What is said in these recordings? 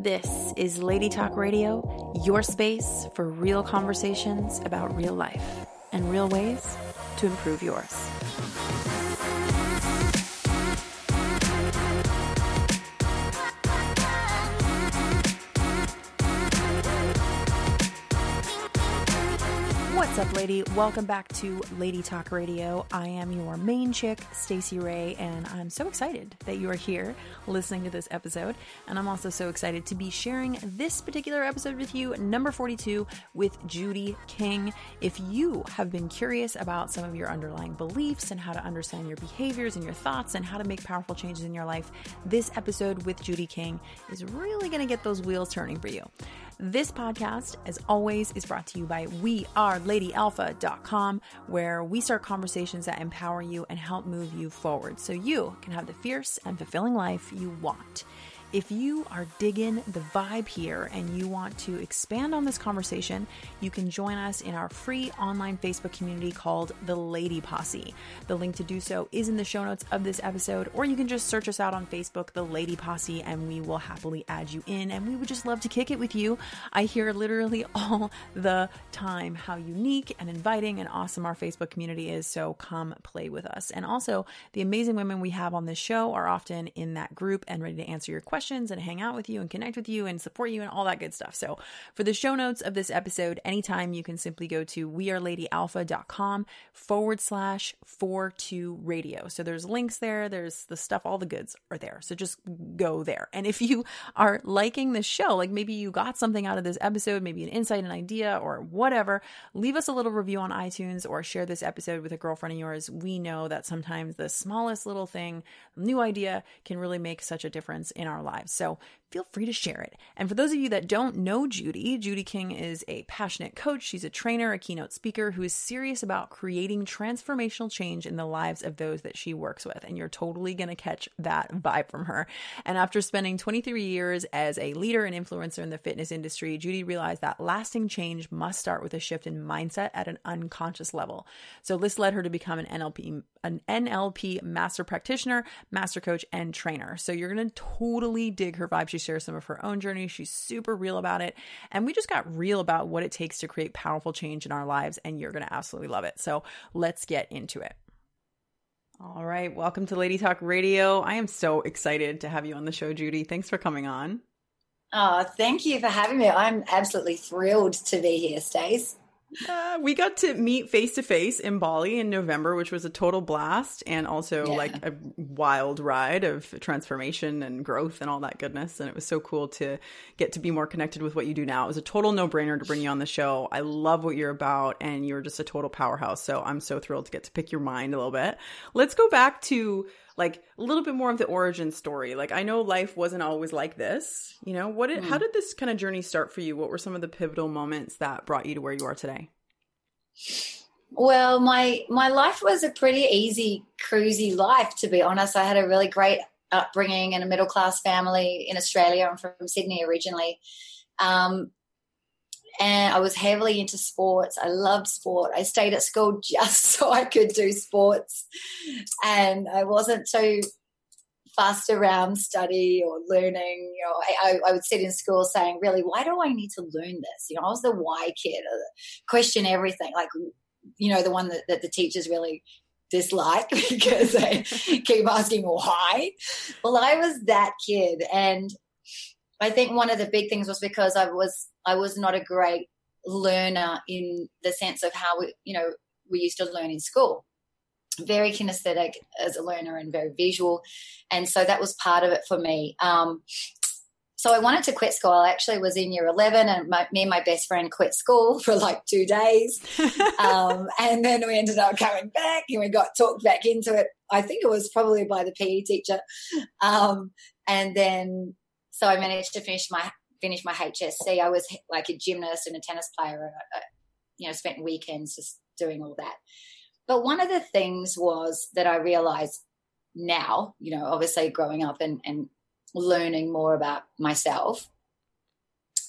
This is Lady Talk Radio, your space for real conversations about real life and real ways to improve yours. Up, lady? Welcome back to Lady Talk Radio. I am your main chick, Stacey Ray, and I'm so excited that you are here listening to this episode. And I'm also so excited to be sharing this particular episode with you, number 42, with Judy King. If you have been curious about some of your underlying beliefs and how to understand your behaviors and your thoughts and how to make powerful changes in your life, this episode with Judy King is really going to get those wheels turning for you. This podcast, as always, is brought to you by WeAreLadyAlpha.com, where we start conversations that empower you and help move you forward so you can have the fierce and fulfilling life you want. If you are digging the vibe here and you want to expand on this conversation, you can join us in our free online Facebook community called The Lady Posse. The link to do so is in the show notes of this episode, or you can just search us out on Facebook, The Lady Posse, and we will happily add you in. And we would just love to kick it with you. I hear literally all the time how unique and inviting and awesome our Facebook community is. So come play with us. And also, the amazing women we have on this show are often in that group and ready to answer your questions questions and hang out with you and connect with you and support you and all that good stuff. So, for the show notes of this episode, anytime you can simply go to weareladyalpha.com forward slash 42 radio. So, there's links there, there's the stuff, all the goods are there. So, just go there. And if you are liking the show, like maybe you got something out of this episode, maybe an insight, an idea, or whatever, leave us a little review on iTunes or share this episode with a girlfriend of yours. We know that sometimes the smallest little thing, new idea, can really make such a difference in our lives. So feel free to share it. And for those of you that don't know Judy, Judy King is a passionate coach. She's a trainer, a keynote speaker who is serious about creating transformational change in the lives of those that she works with. And you're totally going to catch that vibe from her. And after spending 23 years as a leader and influencer in the fitness industry, Judy realized that lasting change must start with a shift in mindset at an unconscious level. So this led her to become an NLP an NLP master practitioner, master coach, and trainer. So you're going to totally dig her vibe. She shares some of her own journey. She's super real about it. And we just got real about what it takes to create powerful change in our lives. And you're going to absolutely love it. So let's get into it. All right. Welcome to Lady Talk Radio. I am so excited to have you on the show, Judy. Thanks for coming on. Oh, thank you for having me. I'm absolutely thrilled to be here, Stace. Uh, we got to meet face to face in Bali in November, which was a total blast and also yeah. like a wild ride of transformation and growth and all that goodness. And it was so cool to get to be more connected with what you do now. It was a total no brainer to bring you on the show. I love what you're about and you're just a total powerhouse. So I'm so thrilled to get to pick your mind a little bit. Let's go back to like a little bit more of the origin story. Like I know life wasn't always like this. You know, what did, mm. how hmm. did this kind of journey start for you? What were some of the pivotal moments that brought you to where you are today? Well, my my life was a pretty easy, cruisy life to be honest. I had a really great upbringing in a middle class family in Australia. I'm from Sydney originally. Um, and I was heavily into sports. I loved sport. I stayed at school just so I could do sports, and I wasn't so fussed around study or learning. You know, I, I, would sit in school saying, "Really, why do I need to learn this?" You know, I was the why kid, uh, question everything, like you know, the one that, that the teachers really dislike because they keep asking why. Well, I was that kid, and I think one of the big things was because I was I was not a great learner in the sense of how we, you know, we used to learn in school. Very kinesthetic as a learner and very visual, and so that was part of it for me. Um, so I wanted to quit school. I actually was in year 11 and my, me and my best friend quit school for like two days. um, and then we ended up coming back and we got talked back into it. I think it was probably by the PE teacher. Um, and then so I managed to finish my finish my HSC. I was like a gymnast and a tennis player, and I, you know, spent weekends just doing all that. But one of the things was that I realized now, you know, obviously growing up and, and learning more about myself,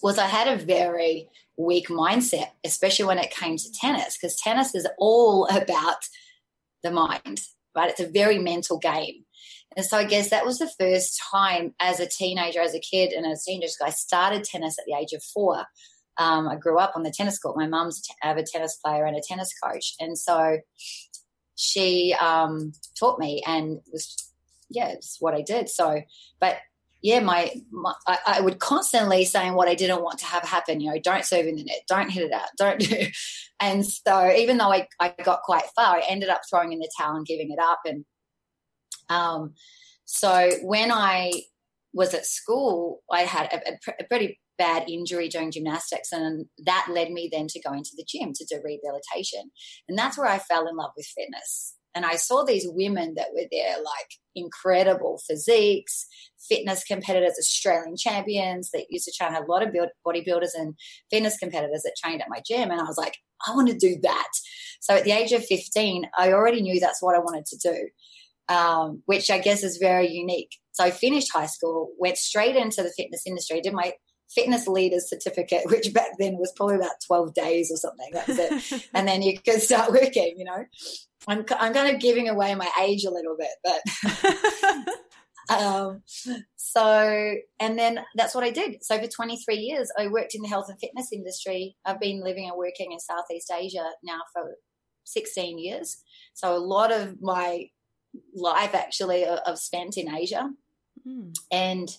was I had a very weak mindset, especially when it came to tennis, because tennis is all about the mind, right? It's a very mental game. And so I guess that was the first time as a teenager, as a kid, and as a teenager, I started tennis at the age of four. Um, I grew up on the tennis court. My mum's an avid tennis player and a tennis coach. And so she um, taught me and was, yeah, it's what I did. So, but yeah, my, my I, I, would constantly saying what I didn't want to have happen. You know, don't serve in the net, don't hit it out, don't do. And so even though I, I got quite far, I ended up throwing in the towel and giving it up. And um, so when I was at school, I had a, a, pretty bad injury during gymnastics, and that led me then to go into the gym to do rehabilitation. And that's where I fell in love with fitness. And I saw these women that were there, like incredible physiques, fitness competitors, Australian champions that used to train. a lot of build, bodybuilders and fitness competitors that trained at my gym. And I was like, I want to do that. So at the age of 15, I already knew that's what I wanted to do, um, which I guess is very unique. So I finished high school, went straight into the fitness industry, did my fitness leaders certificate, which back then was probably about 12 days or something. That's it. and then you could start working, you know. I'm, I'm kind of giving away my age a little bit, but um, so, and then that's what I did. So for 23 years, I worked in the health and fitness industry. I've been living and working in Southeast Asia now for 16 years. So a lot of my life actually I've spent in Asia. Mm. And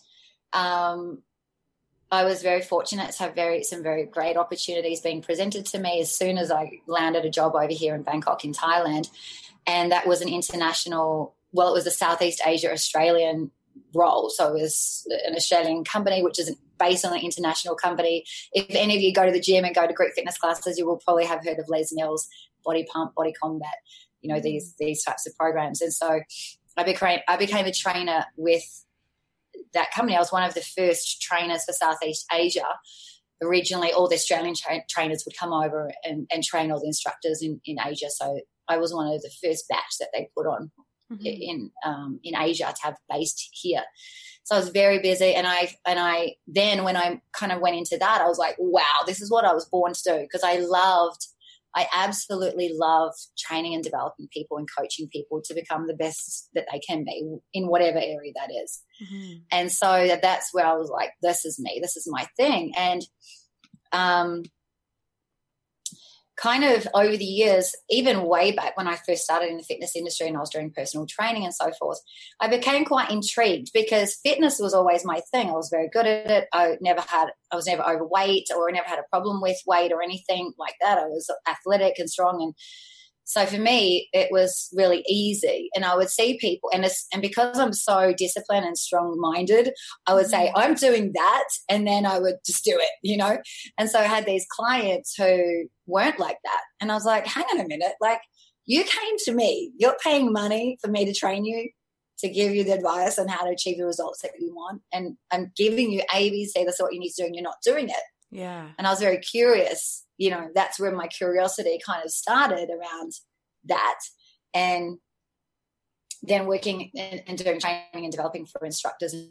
um, I was very fortunate to have very some very great opportunities being presented to me as soon as I landed a job over here in Bangkok in Thailand, and that was an international. Well, it was a Southeast Asia Australian role, so it was an Australian company, which is based on an international company. If any of you go to the gym and go to group fitness classes, you will probably have heard of Les Mills, Body Pump, Body Combat. You know these these types of programs, and so I became I became a trainer with that company. I was one of the first trainers for Southeast Asia. Originally, all the Australian tra- trainers would come over and, and, train all the instructors in, in Asia. So I was one of the first batch that they put on mm-hmm. in um, in Asia to have based here. So I was very busy, and I and I then when I kind of went into that, I was like, wow, this is what I was born to do because I loved I absolutely love training and developing people and coaching people to become the best that they can be in whatever area that is. Mm-hmm. And so that's where I was like, this is me, this is my thing. And um, kind of over the years, even way back when I first started in the fitness industry and I was doing personal training and so forth, I became quite intrigued because fitness was always my thing. I was very good at it. I never had, I was never overweight or I never had a problem with weight or anything like that. I was athletic and strong and so for me, it was really easy. And I would see people, and, and because I'm so disciplined and strong minded, I would say, mm-hmm. I'm doing that. And then I would just do it, you know? And so I had these clients who weren't like that. And I was like, hang on a minute. Like, you came to me, you're paying money for me to train you, to give you the advice on how to achieve the results that you want. And I'm giving you A, B, C, that's what you need to do, and you're not doing it. Yeah. And I was very curious you know, that's where my curiosity kind of started around that. And then working and doing training and developing for instructors and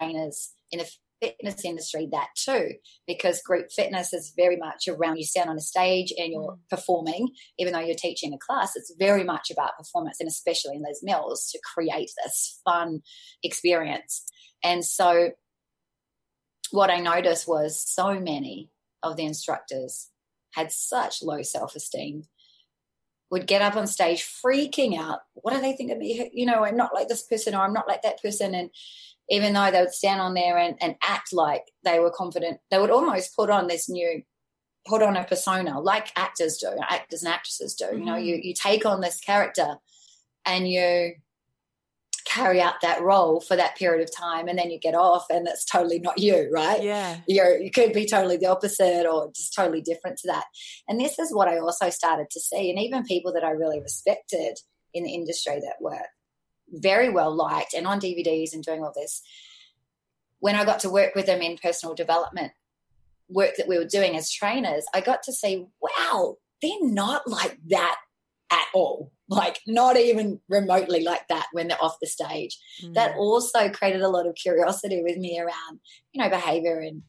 trainers in the fitness industry that too because group fitness is very much around you stand on a stage and you're mm. performing even though you're teaching a class it's very much about performance and especially in Les Mills to create this fun experience and so what i noticed was so many of the instructors had such low self-esteem would get up on stage freaking out. What do they think of me? You know i'm not like this person or i'm not like that person. And even though they would stand on there and, and act like they were confident they would almost put on this new put on a persona like actors do actors and actresses do. Mm-hmm. you know you you take on this character and you carry out that role for that period of time and then you get off and that's totally not you right? Yeah. You're you could be totally the opposite or just totally different to that. And this is what i also started to see and even people that i really respected in the industry that were very well liked and on dvds and doing all this when i got to work with them in personal development work that we were doing as trainers i got to see wow they're not like that at all like not even remotely like that when they're off the stage. Mm. That also created a lot of curiosity with me around, you know, behavior and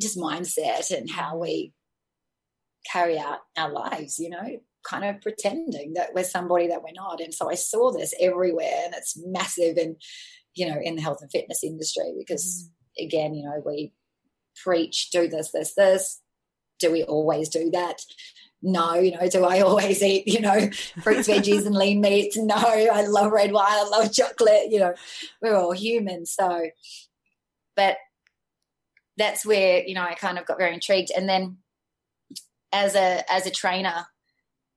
just mindset and how we carry out our lives, you know, kind of pretending that we're somebody that we're not. And so I saw this everywhere and it's massive and, you know, in the health and fitness industry because mm. again, you know, we preach, do this, this, this. Do we always do that? No, you know, do I always eat, you know, fruits, veggies, and lean meats? No, I love red wine, I love chocolate, you know, we're all human. So, but that's where, you know, I kind of got very intrigued. And then as a as a trainer,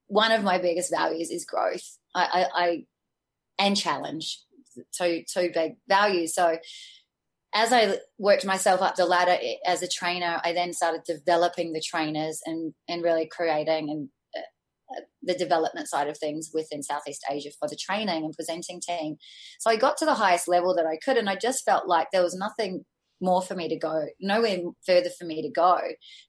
one of my biggest values is growth. I, I, I and challenge. Two two big values. So as I worked myself up the ladder as a trainer, I then started developing the trainers and and really creating and uh, the development side of things within Southeast Asia for the training and presenting team. So I got to the highest level that I could, and I just felt like there was nothing more for me to go, nowhere further for me to go.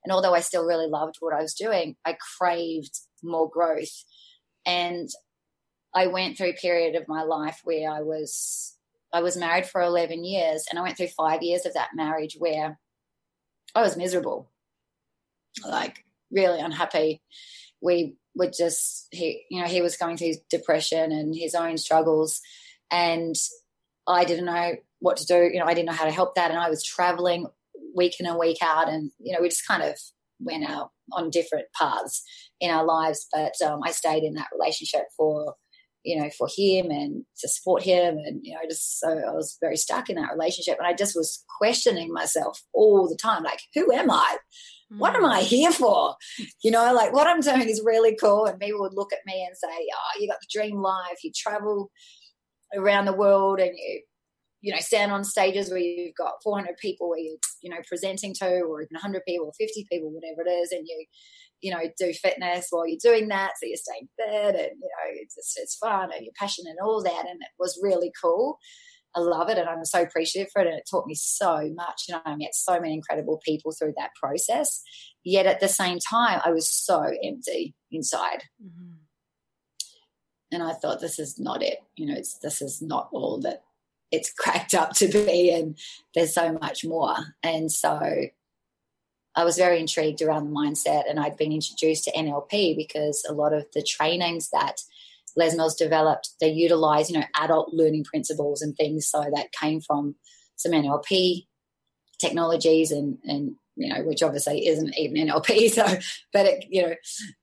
And although I still really loved what I was doing, I craved more growth. And I went through a period of my life where I was I was married for 11 years and I went through 5 years of that marriage where I was miserable. Like really unhappy. We were just he you know he was going through depression and his own struggles and I didn't know what to do. You know, I didn't know how to help that. And I was traveling week in and week out. And, you know, we just kind of went out on different paths in our lives. But um, I stayed in that relationship for, you know, for him and to support him. And, you know, just so I was very stuck in that relationship. And I just was questioning myself all the time like, who am I? What am I mm. here for? You know, like what I'm doing is really cool. And people would look at me and say, Oh, you got the dream life. You travel around the world and you you know, stand on stages where you've got 400 people where you're, you know, presenting to, or even 100 people, or 50 people, whatever it is, and you, you know, do fitness while you're doing that. So you're staying fit and, you know, it's, just, it's fun and you're passionate and all that. And it was really cool. I love it and I'm so appreciative for it. And it taught me so much. You know, I met so many incredible people through that process. Yet at the same time, I was so empty inside. Mm-hmm. And I thought, this is not it. You know, it's this is not all that it's cracked up to be and there's so much more and so i was very intrigued around the mindset and i'd been introduced to nlp because a lot of the trainings that les mills developed they utilize you know adult learning principles and things. So that came from some nlp technologies and and you know which obviously isn't even nlp so but it you know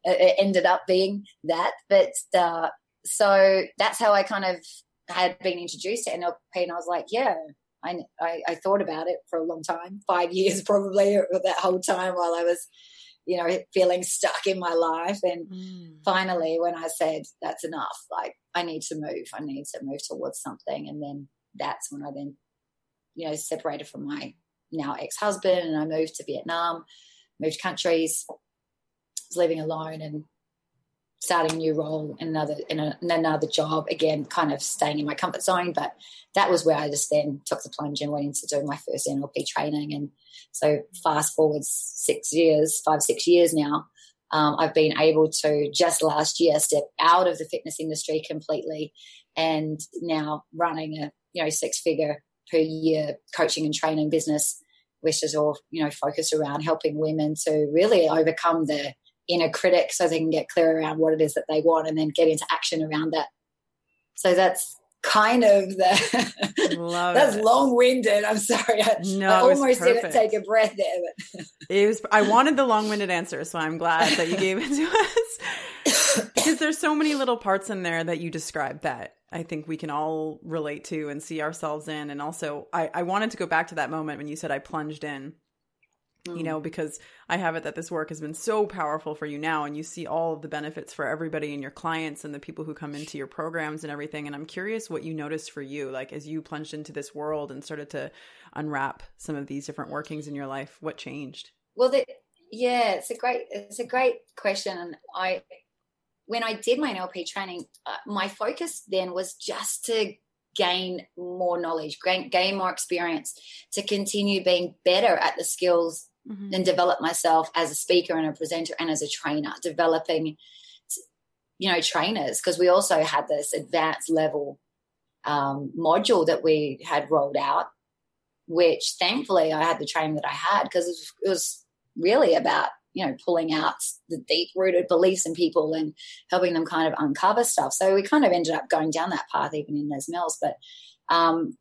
it ended up being that. But uh, so that's how i kind of had been introduced to NLP, and I was like, yeah, I, I, I thought about it for a long time, five years probably, that whole time while I was, you know, feeling stuck in my life. And mm. finally, when I said, that's enough, like, I need to move, I need to move towards something. And then that's when I then, you know, separated from my now ex husband and I moved to Vietnam, moved countries, was living alone and starting a new role in another in, a, in, another job again kind of staying in my comfort zone but that was where i just then took the plunge and went into doing my first nlp training. And so fast forward six years five six years now um, i've been able to just last year step out of the fitness industry completely and now running a you know six figure per year coaching and training business which is all you know focused around helping women to really overcome the inner critic so they can get clear around what it is that they want and then get into action around that. So that's kind of the that's long-winded. I'm sorry. I, no, I almost didn't take a breath there but it was i wanted the long-winded answer so i'm glad that you gave it to us. Because there's so many little parts in there that you described that i think we can all relate to and see ourselves in. And also i, I wanted to go back to that moment when you said i plunged in you know, mm. because I have it that this work has been so powerful for you now, and you see all of the benefits for everybody and your clients and the people who come into your programs and everything. And I'm curious what you noticed for you, like as you plunged into this world and started to unwrap some of these different workings in your life. What changed? Well, the, yeah, it's a great, it's a great question, and I, when I did my NLP training, uh, my focus then was just to gain more knowledge, gain, gain more experience, to continue being better at the skills mm-hmm. and develop myself as a speaker and a presenter and as a trainer, developing, you know, trainers, because we also had this advanced level um, module that we had rolled out, which thankfully I had the training that I had because it, it was really about you know, pulling out the deep rooted beliefs in people and helping them kind of uncover stuff. So we kind of ended up going down that path even in Les Mills. But um,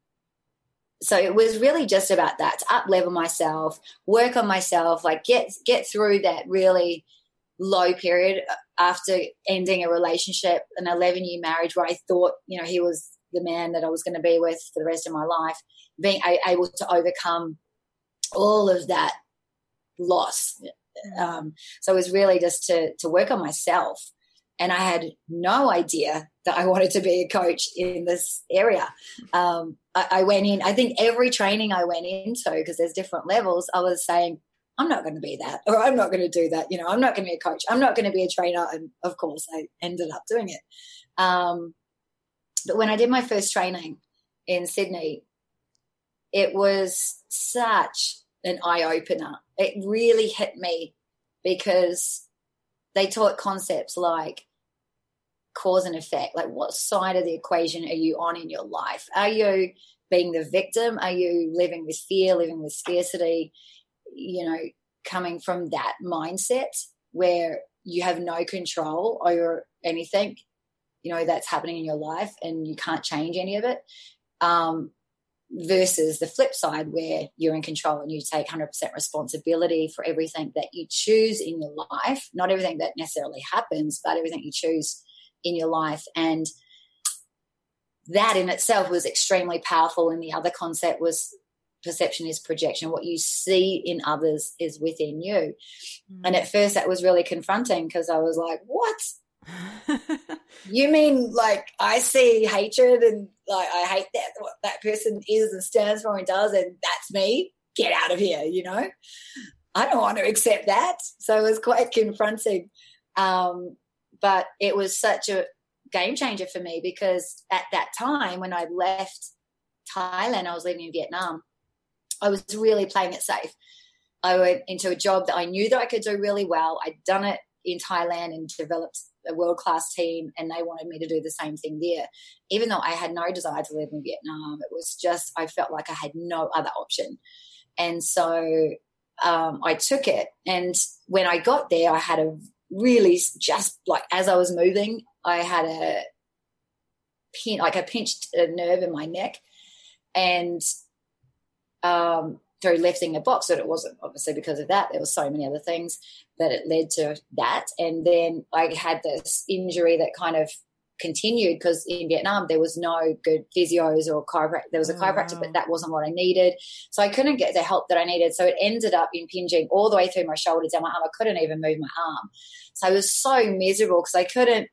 so it was really just about that to up level myself, work on myself, like get get through that really low period after ending a relationship, an 11 year marriage where I thought, you know, he was the man that I was going to be with for the rest of my life, being able to overcome all of that loss. Mm. Um, so it was really just to to work on myself, and I had no idea that I wanted to be a coach in this area. Um, I, went in. I think every training I went into, because there's different levels, I was saying, I'm not going to be that, or I'm not going to do that. You know, I'm not going to be a coach. I'm not going to be a trainer. And of course, I ended up doing it. Um, but when I did my first training in Sydney, it was such an eye opener. It really hit me because they taught concepts like cause and effect. Like, what side of the equation are you on in your life? Are you being the victim? Are you living with fear, living with scarcity? You know, coming from that mindset where you have no control over anything, you know, that's happening in your life and you can't change any of it. Um, versus the flip side where you're in control and you take 100% responsibility for everything that you choose in your life not everything that necessarily happens but everything you choose in your life and that in itself was extremely powerful and the other concept was perception is projection what you see in others is within you mm. and at first that was really confronting because i was like what you mean like I see hatred and like I hate that what that person is and stands for and does, and that's me? Get out of here, you know? I don't want to accept that. So it was quite confronting. Um, but it was such a game changer for me because at that time when I left Thailand, I was living in Vietnam, I was really playing it safe. I went into a job that I knew that I could do really well. I'd done it in Thailand and developed a world class team, and they wanted me to do the same thing there. Even though I had no desire to live in Vietnam, it was just I felt like I had no other option, and so um, I took it. And when I got there, I had a really just like as I was moving, I had a pin like I pinched a nerve in my neck, and um, through lifting a box that it wasn't obviously because of that there were so many other things that it led to that. And then i had this injury that kind of continued because in vietnam there was no good physios or chiropractor there was a chiropractor but that wasn't what i needed. So i couldn't get the help that i needed. So it ended up impinging all the way through my shoulders and my arm. I couldn't even move my arm. So i was so miserable because i couldn't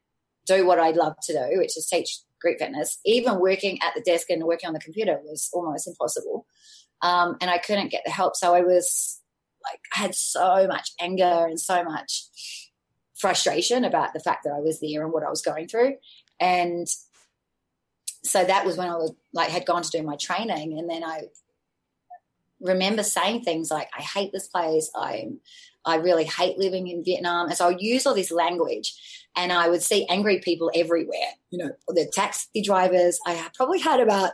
do what I'd love to do which is teach group fitness. Even working at the desk and working on the computer was almost impossible um, and I couldn't get the help. So I was like, I had so much anger and so much frustration about the fact that I was there and what I was going through. And so that was when I was like, had gone to do my training. And then I remember saying things like, I hate this place. I'm, I really hate living in Vietnam. And so I use all this language and I would see angry people everywhere, you know, the taxi drivers. I probably had about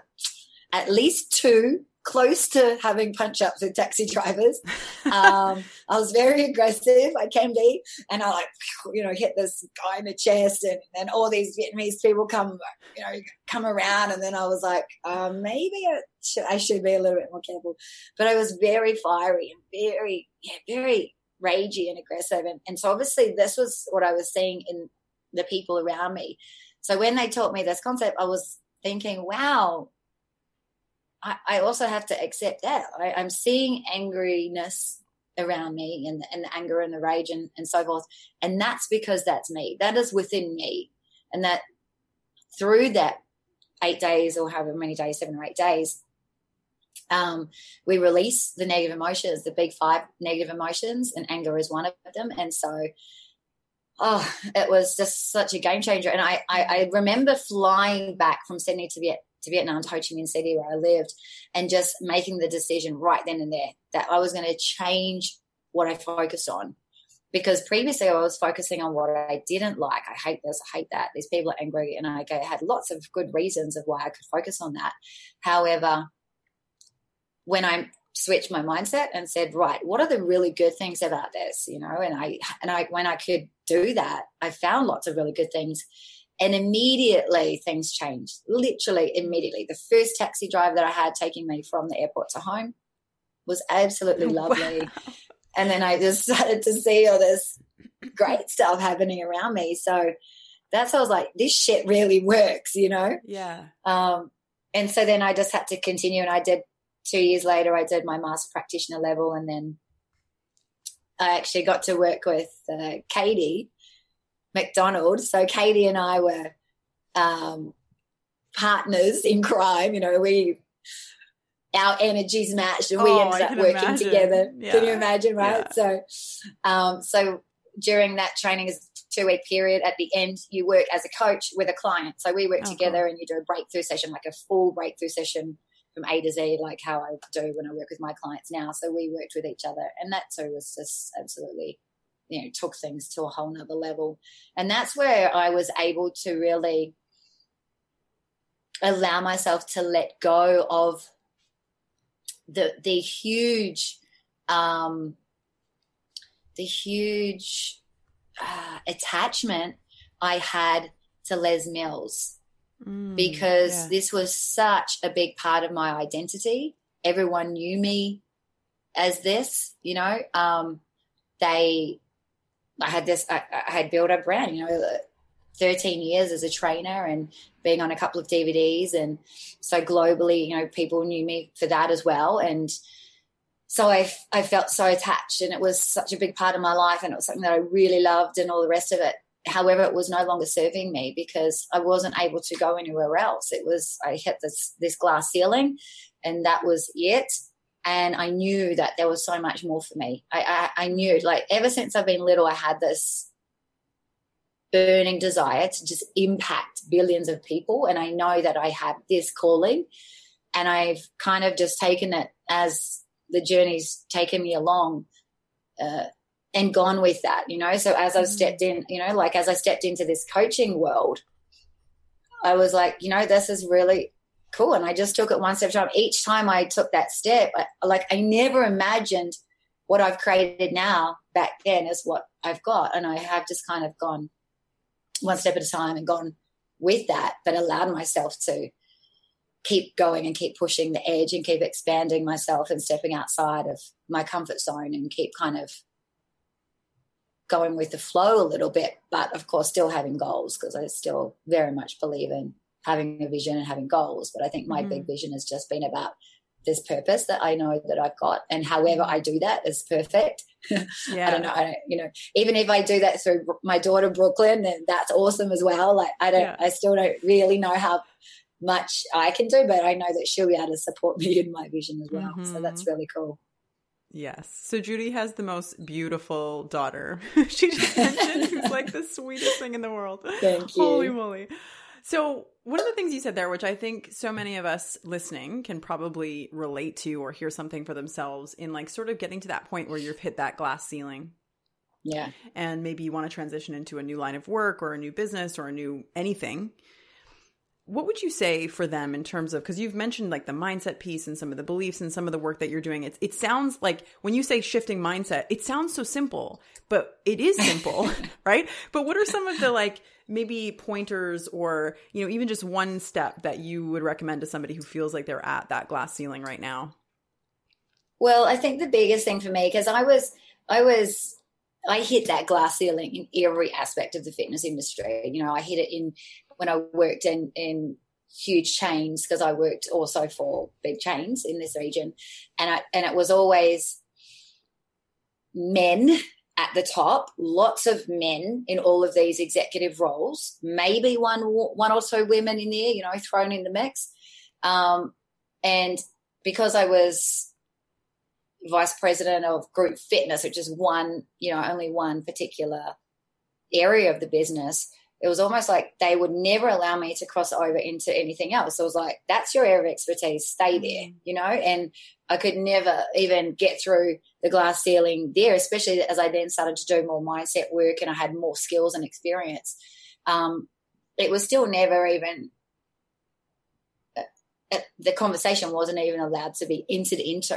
at least two close to having punch ups with taxi drivers. Um, I was very aggressive. I can be, and I like, you know, hit this guy in the chest, and then all these Vietnamese people come, you know, come around, and then I was like, um, maybe I should, I should be a little bit more careful. But I was very fiery and very, yeah, very ragey and aggressive, and, and so obviously this was what I was seeing in the people around me. So when they taught me this concept, I was thinking, wow, I, I also have to accept that. I, am seeing angriness around me and, and the anger and the rage and, and so forth. And that's because that's me. That is within me. And that through that eight days or however many days, seven or eight days, um, we release the negative emotions, the big five negative emotions, and anger is one of them. And so, oh, it was just such a game changer. And I, I, I remember flying back from Sydney to Viet, to Vietnam, to Ho Chi Minh City, where I lived, and just making the decision right then and there that I was going to change what I focused on. Because previously I was focusing on what I didn't like. I hate this, I hate that. These people are angry. And I had lots of good reasons of why I could focus on that. However, when I switched my mindset and said, right, what are the really good things about this? You know, and I and I when I could do that, I found lots of really good things. And immediately things changed. Literally immediately. The first taxi driver that I had taking me from the airport to home was absolutely lovely. Wow. And then I just started to see all this great stuff happening around me. So that's how I was like, this shit really works, you know? Yeah. Um, and so then I just had to continue and I did two years later, I did my master practitioner level, and then I actually got to work with uh, Katie McDonald. So Katie and I were um, partners in crime. You know, we our energies matched, and we oh, ended up working imagine. together. Yeah. Can you imagine, right? Yeah. So, um, so during that training is two week period at the end you work as a coach with a client so we work oh, together cool. and you do a breakthrough session like a full breakthrough session from A to Z, like how I do when I work with my clients now. So we worked with each other, and that too was just absolutely, you know, took things to a whole nother level. And that's where I was able to really allow myself to let go of the the huge, um, the huge uh, attachment I had to Les Mills mm, because yeah. this was such a big part of my identity. Everyone knew me as this, you know. Um, they, I had this, I, I had built a brand, you know, uh, 13 years as a trainer and being on a couple of DVDs. And so globally, you know, people knew me for that as well. And so I, I felt so attached and it was such a big part of my life and it was something that I really loved and all the rest of it however it was no longer serving me because i wasn't able to go anywhere else it was i hit this this glass ceiling and that was it and i knew that there was so much more for me i i, I knew like ever since i've been little i had this burning desire to just impact billions of people and i know that i have this calling and i've kind of just taken it as the journey's taken me along uh, and gone with that, you know. So as I've mm-hmm. stepped in, you know, like as I stepped into this coaching world, I was like, you know, this is really cool. And I just took it one step at a time. Each time I took that step, I, like I never imagined what I've created now back then is what I've got. And I have just kind of gone one step at a time and gone with that, but allowed myself to keep going and keep pushing the edge and keep expanding myself and stepping outside of my comfort zone and keep kind of going with the flow a little bit, but of course, still having goals because I still very much believe in having a vision and having goals. But I think my mm. big vision has just been about this purpose that I know that I've got, and however I do that is perfect. Yeah. I don't know. I don't, you know, even if I do that through my daughter Brooklyn, then that's awesome as well. Like I don't, yeah. I still don't really know how much I can do, but I know that she'll be able to support me in my vision as well. Mm-hmm. So that's really cool. Yes. So Judy has the most beautiful daughter. she just mentioned who's like the sweetest thing in the world. Thank you. Holy moly. So, one of the things you said there, which I think so many of us listening can probably relate to or hear something for themselves in like sort of getting to that point where you've hit that glass ceiling. Yeah. And maybe you want to transition into a new line of work or a new business or a new anything what would you say for them in terms of because you've mentioned like the mindset piece and some of the beliefs and some of the work that you're doing. It, it sounds like when you say shifting mindset it sounds so simple but it is simple right? But what are some of the like maybe pointers or you know even just one step that you would recommend to somebody who feels like they're at that glass ceiling right now? Well i think the biggest thing for me because i was i was I hit that glass ceiling in every aspect of the fitness industry. You know, I hit it in when I worked in in huge chains because I worked also for big chains in this region, and I and it was always men at the top, lots of men in all of these executive roles, maybe one one or two women in there, you know, thrown in the mix. Um, and because I was vice president of group fitness, which is one, you know, only one particular area of the business, it was almost like they would never allow me to cross over into anything else. So it was like, that's your area of expertise, stay there, mm. you know? And I could never even get through the glass ceiling there, especially as I then started to do more mindset work and I had more skills and experience. Um, it was still never even, uh, uh, the conversation wasn't even allowed to be entered into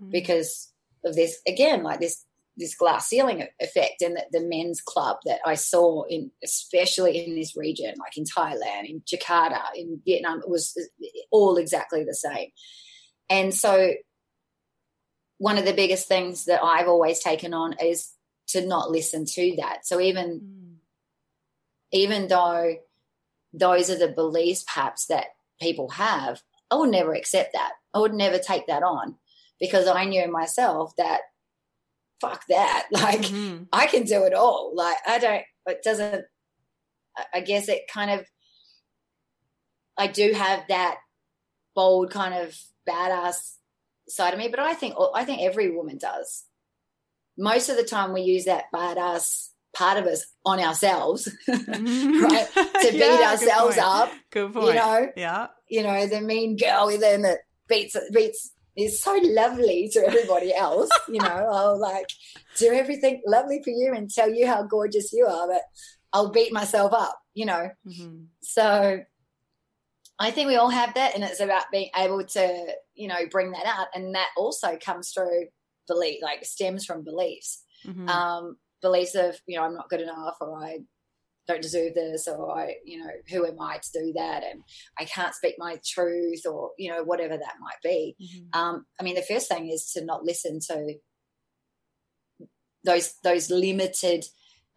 mm. because of this again like this this glass ceiling effect and the, the men's club that I saw in especially in this region like in Thailand in Jakarta in Vietnam it was all exactly the same. And so one of the biggest things that I've always taken on is to not listen to that. So even mm. even though those are the beliefs perhaps that people have I would never accept that. I would never take that on because I knew myself that fuck that. Like mm-hmm. I can do it all. Like I don't, it doesn't, I guess it kind of, I do have that bold kind of badass side of me, but I think, I think every woman does. Most of the time we use that badass part of us on ourselves, mm-hmm. right? To beat yeah, ourselves good up. Good point. You know, yeah. You know, the mean girl within that beats beats is so lovely to everybody else. you know, I'll like do everything lovely for you and tell you how gorgeous you are, but I'll beat myself up, you know. Mm-hmm. So I think we all have that, and it's about being able to, you know, bring that out, and that also comes through belief, like stems from beliefs, mm-hmm. um, beliefs of, you know, I'm not good enough, or I don't deserve this or I, you know, who am I to do that? And I can't speak my truth or, you know, whatever that might be. Mm-hmm. Um, I mean, the first thing is to not listen to those, those limited,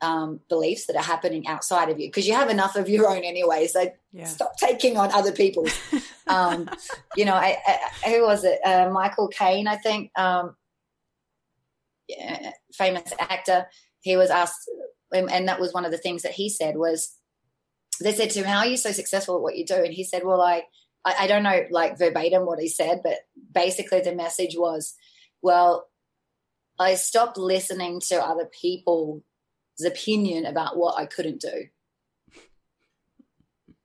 um, beliefs that are happening outside of you because you have enough of your own anyway. So yeah. stop taking on other people's. um, you know, I, I, who was it? Uh, Michael Caine, I think. Um, yeah, famous actor. He was asked and that was one of the things that he said was they said to him how are you so successful at what you do and he said well I, I don't know like verbatim what he said but basically the message was well i stopped listening to other people's opinion about what i couldn't do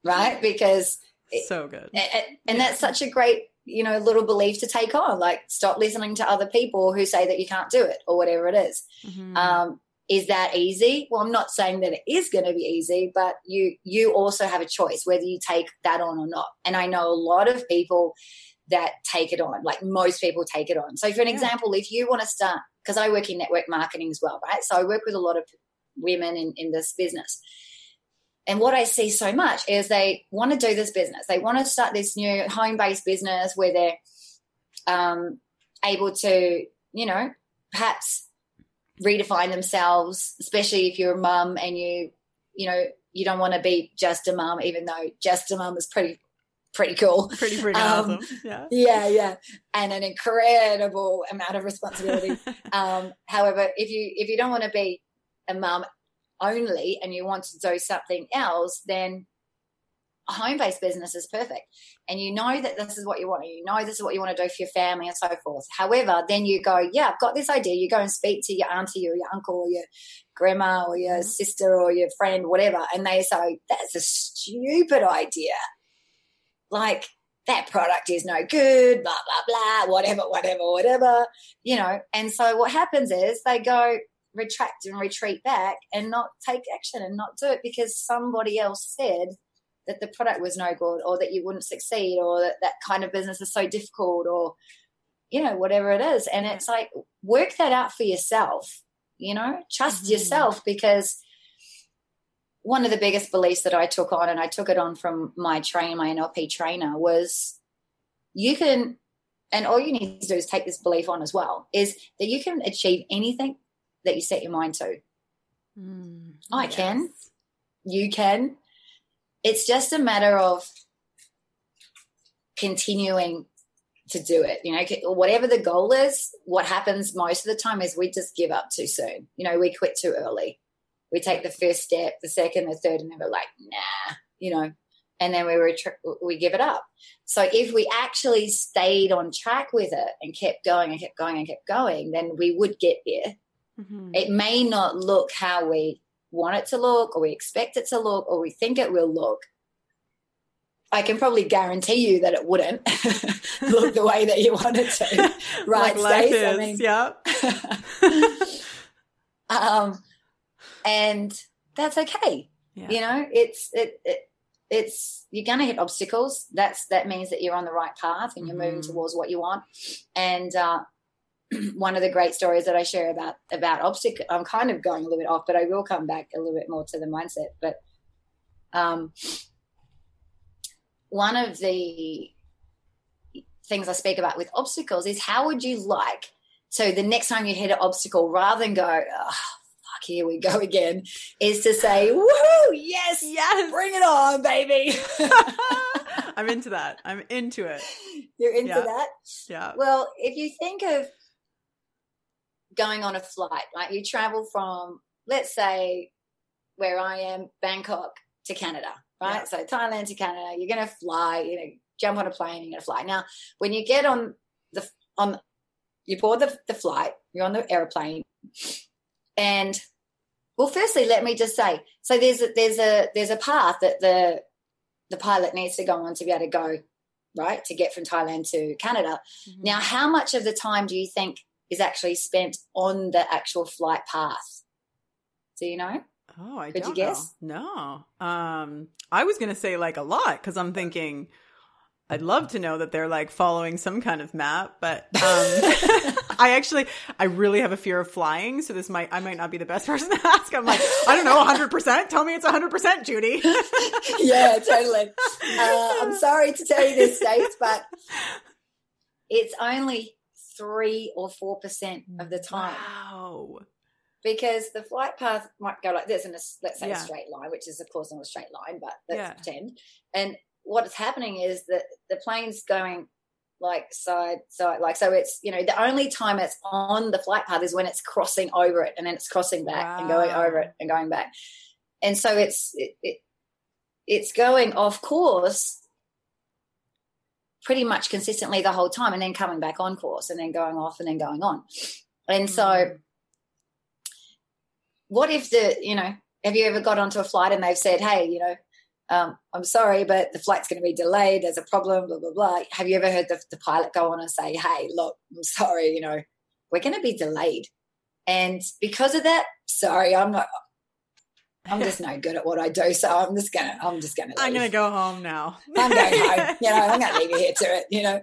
right because so good and, and yeah. that's such a great you know little belief to take on like stop listening to other people who say that you can't do it or whatever it is. Mm-hmm. Um, is that easy? Well i'm not saying that it is going to be easy but you you also have a choice whether you take that on or not. And i know a lot of people that take it on like most people take it on. So for an yeah. example if you want to start because i work in network marketing as well right? So i work with a lot of women in, in this business. And what I see so much is they want to do this business. They want to start this new home based business where they're um, able to, you know, perhaps redefine themselves, especially if you're a mum and you, you know, you don't want to be just a mum, even though just a mum is pretty, pretty cool. Pretty, pretty um, awesome. Yeah. Yeah. Yeah. And an incredible amount of responsibility. um, however, if you, if you don't want to be a mum only and you want to do something else, then a home-based business is perfect. And you know that this is what you want. You know this is what you want to do for your family and so forth. However then you go yeah i've got this idea. You go and speak to your auntie or your uncle or your grandma or your mm-hmm. sister or your friend whatever and they say that's a stupid idea. Like that product is no good blah blah blah whatever whatever whatever you know? And so what happens is they go retract and retreat back and not take action and not do it because somebody else said that the product was no good or that you wouldn't succeed or that that kind of business is so difficult or you know whatever it is. And it's like work that out for yourself you know? Trust mm-hmm. yourself because one of the biggest beliefs that I took on and I took it on from my train my NLP trainer was you can and all you need to do is take this belief on as well is that you can achieve anything that you set your mind to. Mm, I yes. can you can it's just a matter of continuing to do it. You know, whatever the goal is, what happens most of the time is we just give up too soon. You know, we quit too early. We take the first step, the second, the third, and then we're like, nah, you know, and then we retri- we give it up. So if we actually stayed on track with it and kept going and kept going and kept going, then we would get there. Mm-hmm. It may not look how we want it to look or we expect it to look or we think it will look, I can probably guarantee you that it wouldn't look the way that you want it to. Right, like Stace? I mean, yeah. um, and that's okay. Yeah. You know, it's it, it it's you're going to hit obstacles. That's that means that you're on the right path and you're mm-hmm. moving towards what you want. And uh, one of the great stories that I share about about obstacle. I'm kind of going a little bit off, but I will come back a little bit more to the mindset. But um, one of the things I speak about with obstacles is how would you like so the next time you hit an obstacle, rather than go, oh, fuck, here we go again, is to say, woohoo, yes, yes, bring it on, baby. I'm into that. I'm into it. You're into yeah. that? Yeah. Well, if you think of going on a flight, right? You travel from, let's say, where I am, Bangkok to Canada, right? Yeah. So Thailand to Canada, you're going to fly, you know, jump on a plane, you're going to fly. Now, when you get on the on you board the, the flight, you're on the airplane, and well, firstly, let me just say, so there's a, there's a there's a path that the the pilot needs to go on to be able to go right to get from Thailand to Canada. Mm-hmm. Now, how much of the time do you think is actually spent on the actual flight path? Do you know? Oh, I Could don't you guess? know. No. Um, I was going to say like a lot because I'm thinking I'd love to know that they're like following some kind of map, but um, I actually, I really have a fear of flying. So this might, I might not be the best person to ask. I'm like, I don't know, 100%. Tell me it's 100%, Judy. yeah, totally. Uh, I'm sorry to tell you this, States, but it's only three or 4% of the time. Wow. Because the flight path might go like this in a, let's say, yeah. a straight line, which is, of course, not a straight line, but let's yeah. pretend. And what's happening is that the plane's going like side side like so it's you know the only time it's on the flight path is when it's crossing over it and then it's crossing back wow. and going over it and going back and so it's it, it, it's going off course pretty much consistently the whole time and then coming back on course and then going off and then going on and mm. so what if the you know have you ever got onto a flight and they've said hey you know um, I'm sorry, but the flight's going to be delayed. There's a problem, blah, blah, blah. Have you ever heard the, the pilot go on and say, hey, look, I'm sorry, you know, we're going to be delayed. And because of that, sorry, I'm not, I'm just no good at what I do. So I'm just going to, I'm just going to, I'm going to go home now. I'm going home. You know, I'm to leave you here to it, you know,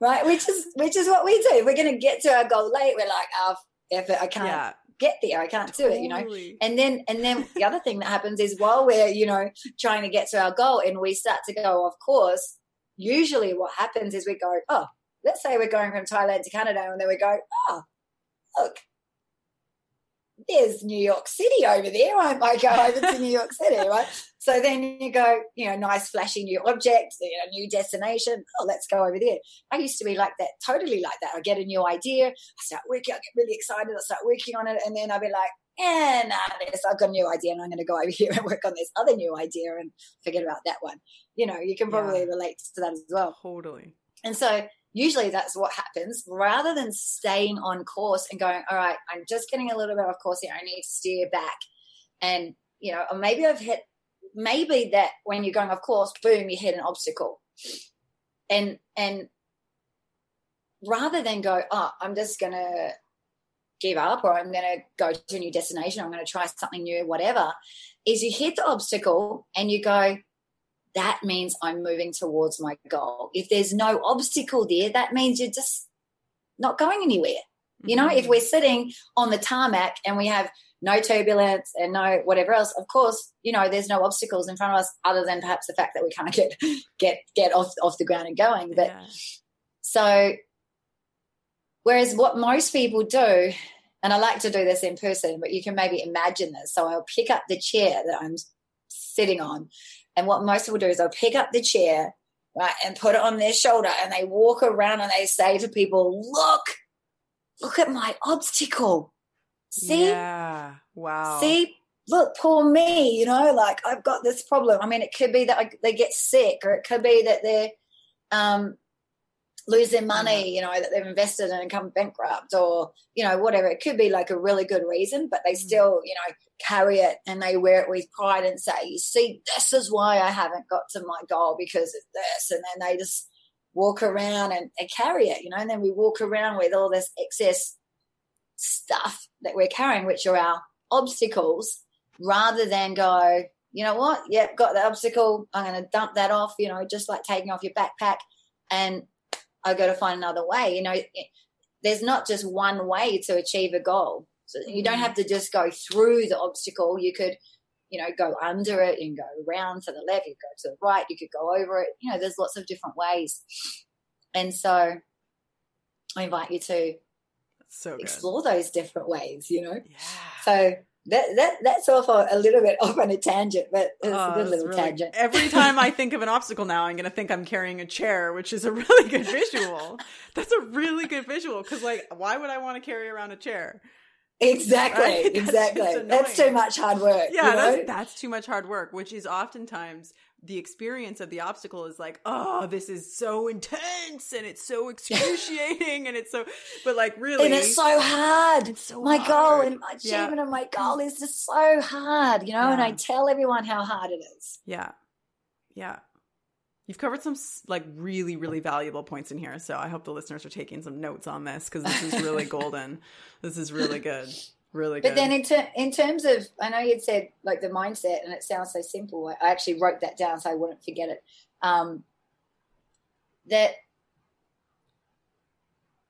right? Which is, which is what we do. We're going to get to our goal late. We're like, oh, effort, I can't, yeah get there. I can't do it, you know. And then and then the other thing that happens is while we're, you know, trying to get to our goal and we start to go off course, usually what happens is we go, oh, let's say we're going from Thailand to Canada and then we go, oh, look, there's New York City over there. I might go over to New York City, right? So then you go, you know, nice flashy new object, you know, new destination. Oh, let's go over there. I used to be like that, totally like that. I get a new idea, I start working, I get really excited, I start working on it, and then I'll be like, eh, nah, this, I've got a new idea and I'm going to go over here and work on this other new idea and forget about that one. You know, you can probably yeah. relate to that as well. Totally. And so usually that's what happens. Rather than staying on course and going all right i'm just getting a little bit off course here. I need to steer back. And you know or maybe i've hit maybe that when you're going off course boom you hit an obstacle. And and rather than go oh i'm just gonna give up or i'm gonna go to a new destination. I'm gonna try something new whatever is you hit the obstacle and you go that means I'm moving towards my goal. If there's no obstacle there, that means you're just not going anywhere. You know, if mm-hmm. we're sitting on the tarmac and we have no turbulence and no whatever else, of course, you know, there's no obstacles in front of us other than perhaps the fact that we can't get get get off off the ground and going. But yeah. so whereas what most people do, and I like to do this in person, but you can maybe imagine this. So I'll pick up the chair that I'm sitting on and what most people do is they'll pick up the chair, right, and put it on their shoulder and they walk around and they say to people, look, look at my obstacle. See? Yeah. Wow. See? Look, poor me, you know, like I've got this problem. I mean, it could be that I, they get sick or it could be that they're um, losing money, you know, that they've invested and come bankrupt or, you know, whatever. It could be like a really good reason, but they mm. still, you know, carry it and they wear it with pride and say, you see, this is why I haven't got to my goal because of this. And then they just walk around and, and carry it, you know, and then we walk around with all this excess stuff that we're carrying, which are our obstacles, rather than go, you know what? Yep, got the obstacle. I'm going to dump that off, you know, just like taking off your backpack and I got to find another way. You know, there's not just one way to achieve a goal. So you don't mm-hmm. have to just go through the obstacle. You could, you know, go under it and go around to the left. You go to the right. You could go over it. You know, there's lots of different ways. And so I invite you to so explore those different ways, you know? Yeah. So that, that that's off a, little bit off on a tangent, but it's oh, a good little really, tangent. Every time I think of an obstacle now, I'm going to think I'm carrying a chair, which is a really good visual. that's a really good visual because, like, why would I want to carry around a chair? Exactly, right? exactly. That's too much hard work. Yeah, you know? that's, that's too much hard work, which is oftentimes the experience of the obstacle is like, oh, this is so intense and it's so excruciating and it's so, but like really, and it's so hard. It's so my hard. goal and my achievement yeah. of my goal is just so hard, you know. Yeah. And I tell everyone how hard it is. Yeah, yeah. You've covered some like really, really valuable points in here. So I hope the listeners are taking some notes on this because this is really golden. This is really good. Really good. But then in, ter- in terms of, I know you'd said like the mindset and it sounds so simple. I actually wrote that down so I wouldn't forget it. Um, that,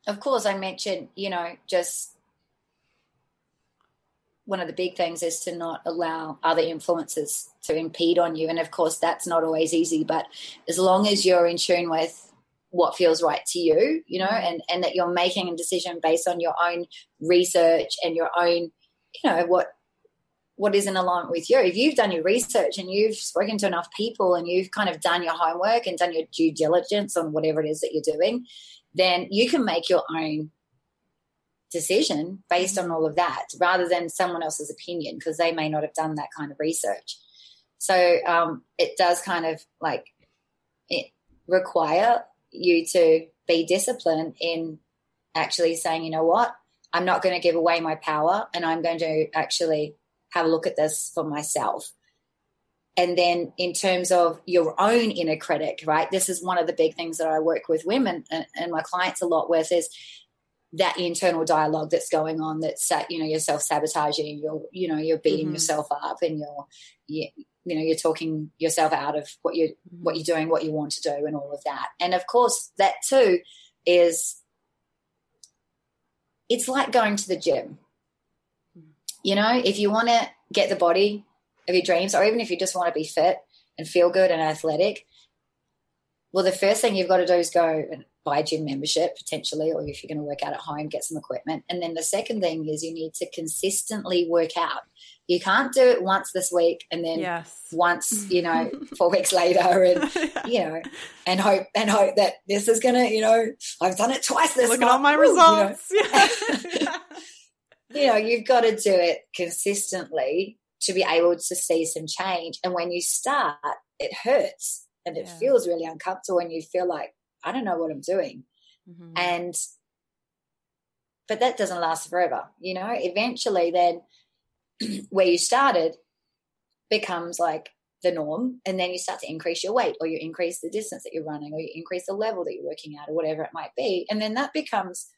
of course, I mentioned, you know, just one of the big things is to not allow other influences to impede on you. And of course, that's not always easy, but as long as you're in tune with what feels right to you, you know, mm-hmm. and, and that you're making a decision based on your own research and your own, you know, what what is in alignment with you. If you've done your research and you've spoken to enough people and you've kind of done your homework and done your due diligence on whatever it is that you're doing, then you can make your own decision based on all of that rather than someone else's opinion because they may not have done that kind of research. So um, it does kind of like it require you to be disciplined in actually saying, you know what, I'm not going to give away my power and I'm going to actually have a look at this for myself. And then, in terms of your own inner critic, right? This is one of the big things that I work with women and, and my clients a lot with is that internal dialogue that's going on that's you know you're self-sabotaging you're you know you're beating mm-hmm. yourself up and you're you, you, know you're talking yourself out of what you're mm-hmm. what you're doing what you want to do and all of that and of course that too is it's like going to the gym you know if you want to get the body of your dreams or even if you just want to be fit and feel good and athletic well the first thing you've got to do is go and buy a gym membership potentially, or if you're going to work out at home, get some equipment. And then the second thing is you need to consistently work out. You can't do it once this week and then yes. once, you know, four weeks later and you know, and hope and hope that this is gonna, you know, I've done it twice this Look month. at all my results. You know? yeah. you know, you've got to do it consistently to be able to see some change. And when you start, it hurts and it yeah. feels really uncomfortable and you feel like I don't know what I'm doing. Mm-hmm. And, but that doesn't last forever. You know, eventually, then where you started becomes like the norm. And then you start to increase your weight or you increase the distance that you're running or you increase the level that you're working at or whatever it might be. And then that becomes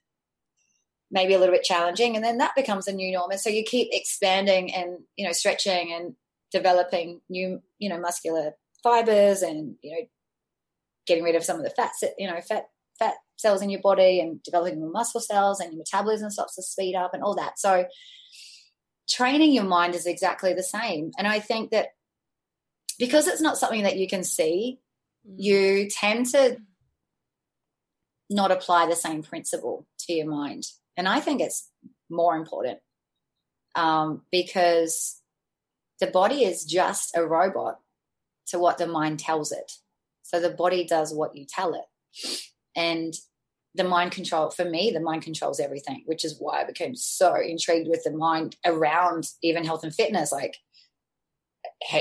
maybe a little bit challenging and then that becomes a new norm and so you keep expanding and you know stretching and developing new you know muscular fibers and you know getting rid of some of the fat, you know, fat fat cells in your body and developing more muscle cells and your metabolism starts to speed up and all that. So training your mind is exactly the same. And I think that because it's not something that you can see, mm. you tend to not apply the same principle to your mind. And I think it's more important um, because the body is just a robot to what the mind tells it. So the body does what you tell it. And the mind control, for me, the mind controls everything, which is why I became so intrigued with the mind around even health and fitness, like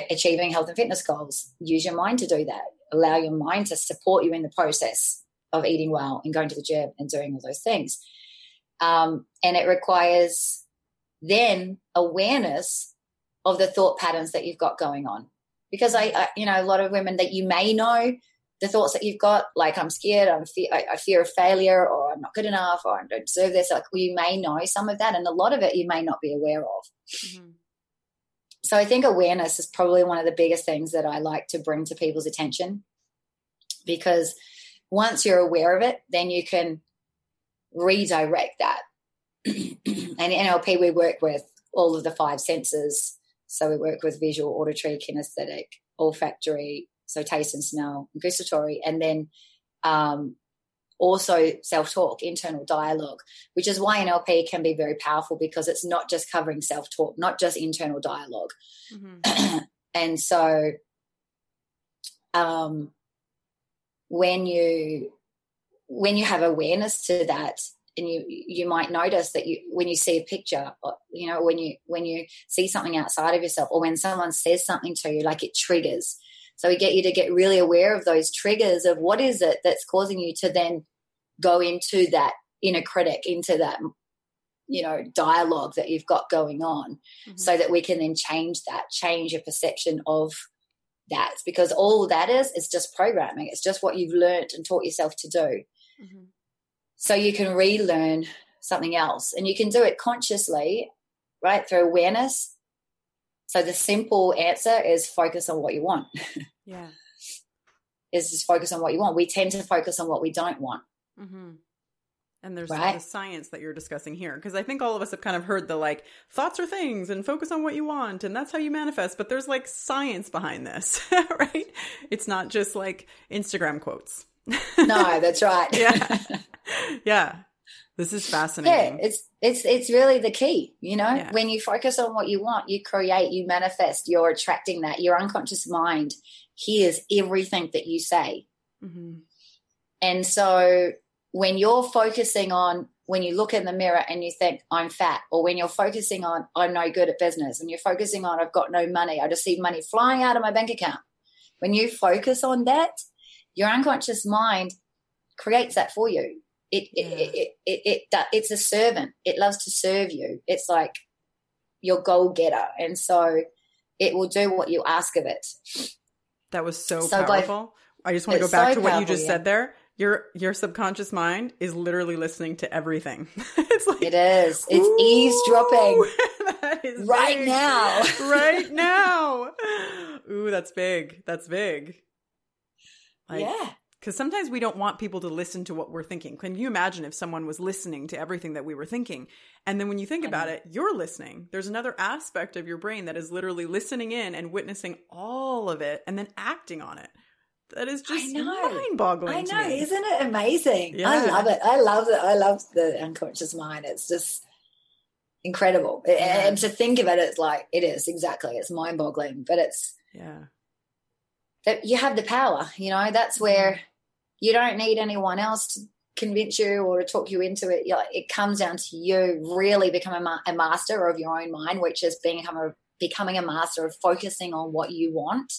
achieving health and fitness goals. Use your mind to do that. Allow your mind to support you in the process of eating well and going to the gym and doing all those things. Um, and it requires then awareness of the thought patterns that you've got going on because I, I, you know a lot of women that you may know the thoughts that you've got like i'm scared i'm fe- I, I, fear of failure or i'm not good enough or i don't deserve this like you may know some of that and a lot of it you may not be aware of mm-hmm. so i think awareness is probably one of the biggest things that i like to bring to people's attention because once you're aware of it then you can redirect that. and NLP, we work with all of the five senses. So we work with visual, auditory, kinesthetic, olfactory, so taste and smell, and gustatory, and then um, also self talk, internal dialogue, which is why NLP can be very powerful because it's not just covering self talk, not just internal dialog mm-hmm. and so, um, when you when you have awareness to that, and you you might notice that you when you see a picture, or, you know, when you when you see something outside of yourself, or when someone says something to you, like it triggers so we get you to get really aware of those triggers of what is it that's causing you to then go into that inner critic, into that, you know, dialogue that you've got going on mm-hmm. so that we can then change that, change your perception of that. Because all that is, is just programming. It's just what you've learned and taught yourself to do. Mm-hmm. So you can relearn something else and you can do it consciously, right? Through awareness so the simple answer is focus on what you want. Yeah. is just focus on what you want. We tend to focus on what we don't want. Mm-hmm. And there's right? the science that you're discussing here. Because I think all of us have kind of heard the like thoughts are things and focus on what you want and that's how you manifest. But there's like science behind this, right? It's not just like Instagram quotes. no, that's right. yeah. Yeah. This is fascinating. Yeah, it's it's it's really the key, you know. Yeah. When you focus on what you want, you create, you manifest, you're attracting that. Your unconscious mind hears everything that you say. Mm-hmm. And so when you're focusing on when you look in the mirror and you think I'm fat, or when you're focusing on I'm no good at business, and you're focusing on I've got no money, I just see money flying out of my bank account. When you focus on that, your unconscious mind creates that for you. It, yeah. it, it, it, it, it, it's a servant. It loves to serve you. It's like your goal getter. And so it will do what you ask of it. That was so, so powerful. By, I just want to go back so to what powerful, you just yeah. said there. Your your subconscious mind is literally listening to everything. it's like it is. It's eavesdropping right big. now. right now. Ooh, that's big. That's big. Like, yeah because sometimes we don't want people to listen to what we're thinking. Can you imagine if someone was listening to everything that we were thinking? And then when you think about it, you're listening. There's another aspect of your brain that is literally listening in and witnessing all of it and then acting on it. That is just mind boggling. I know, isn't it amazing? Yeah. I love it. I love it. I love the unconscious mind. It's just incredible. Yeah. And to think of it, it's like, it is exactly. It's mind boggling, but it's, yeah that you have the power you know that's where mm-hmm. You don't need anyone else to convince you or to talk you into it. It comes down to you really becoming a, master of your own mind which is being a, becoming a master of focusing on what you want.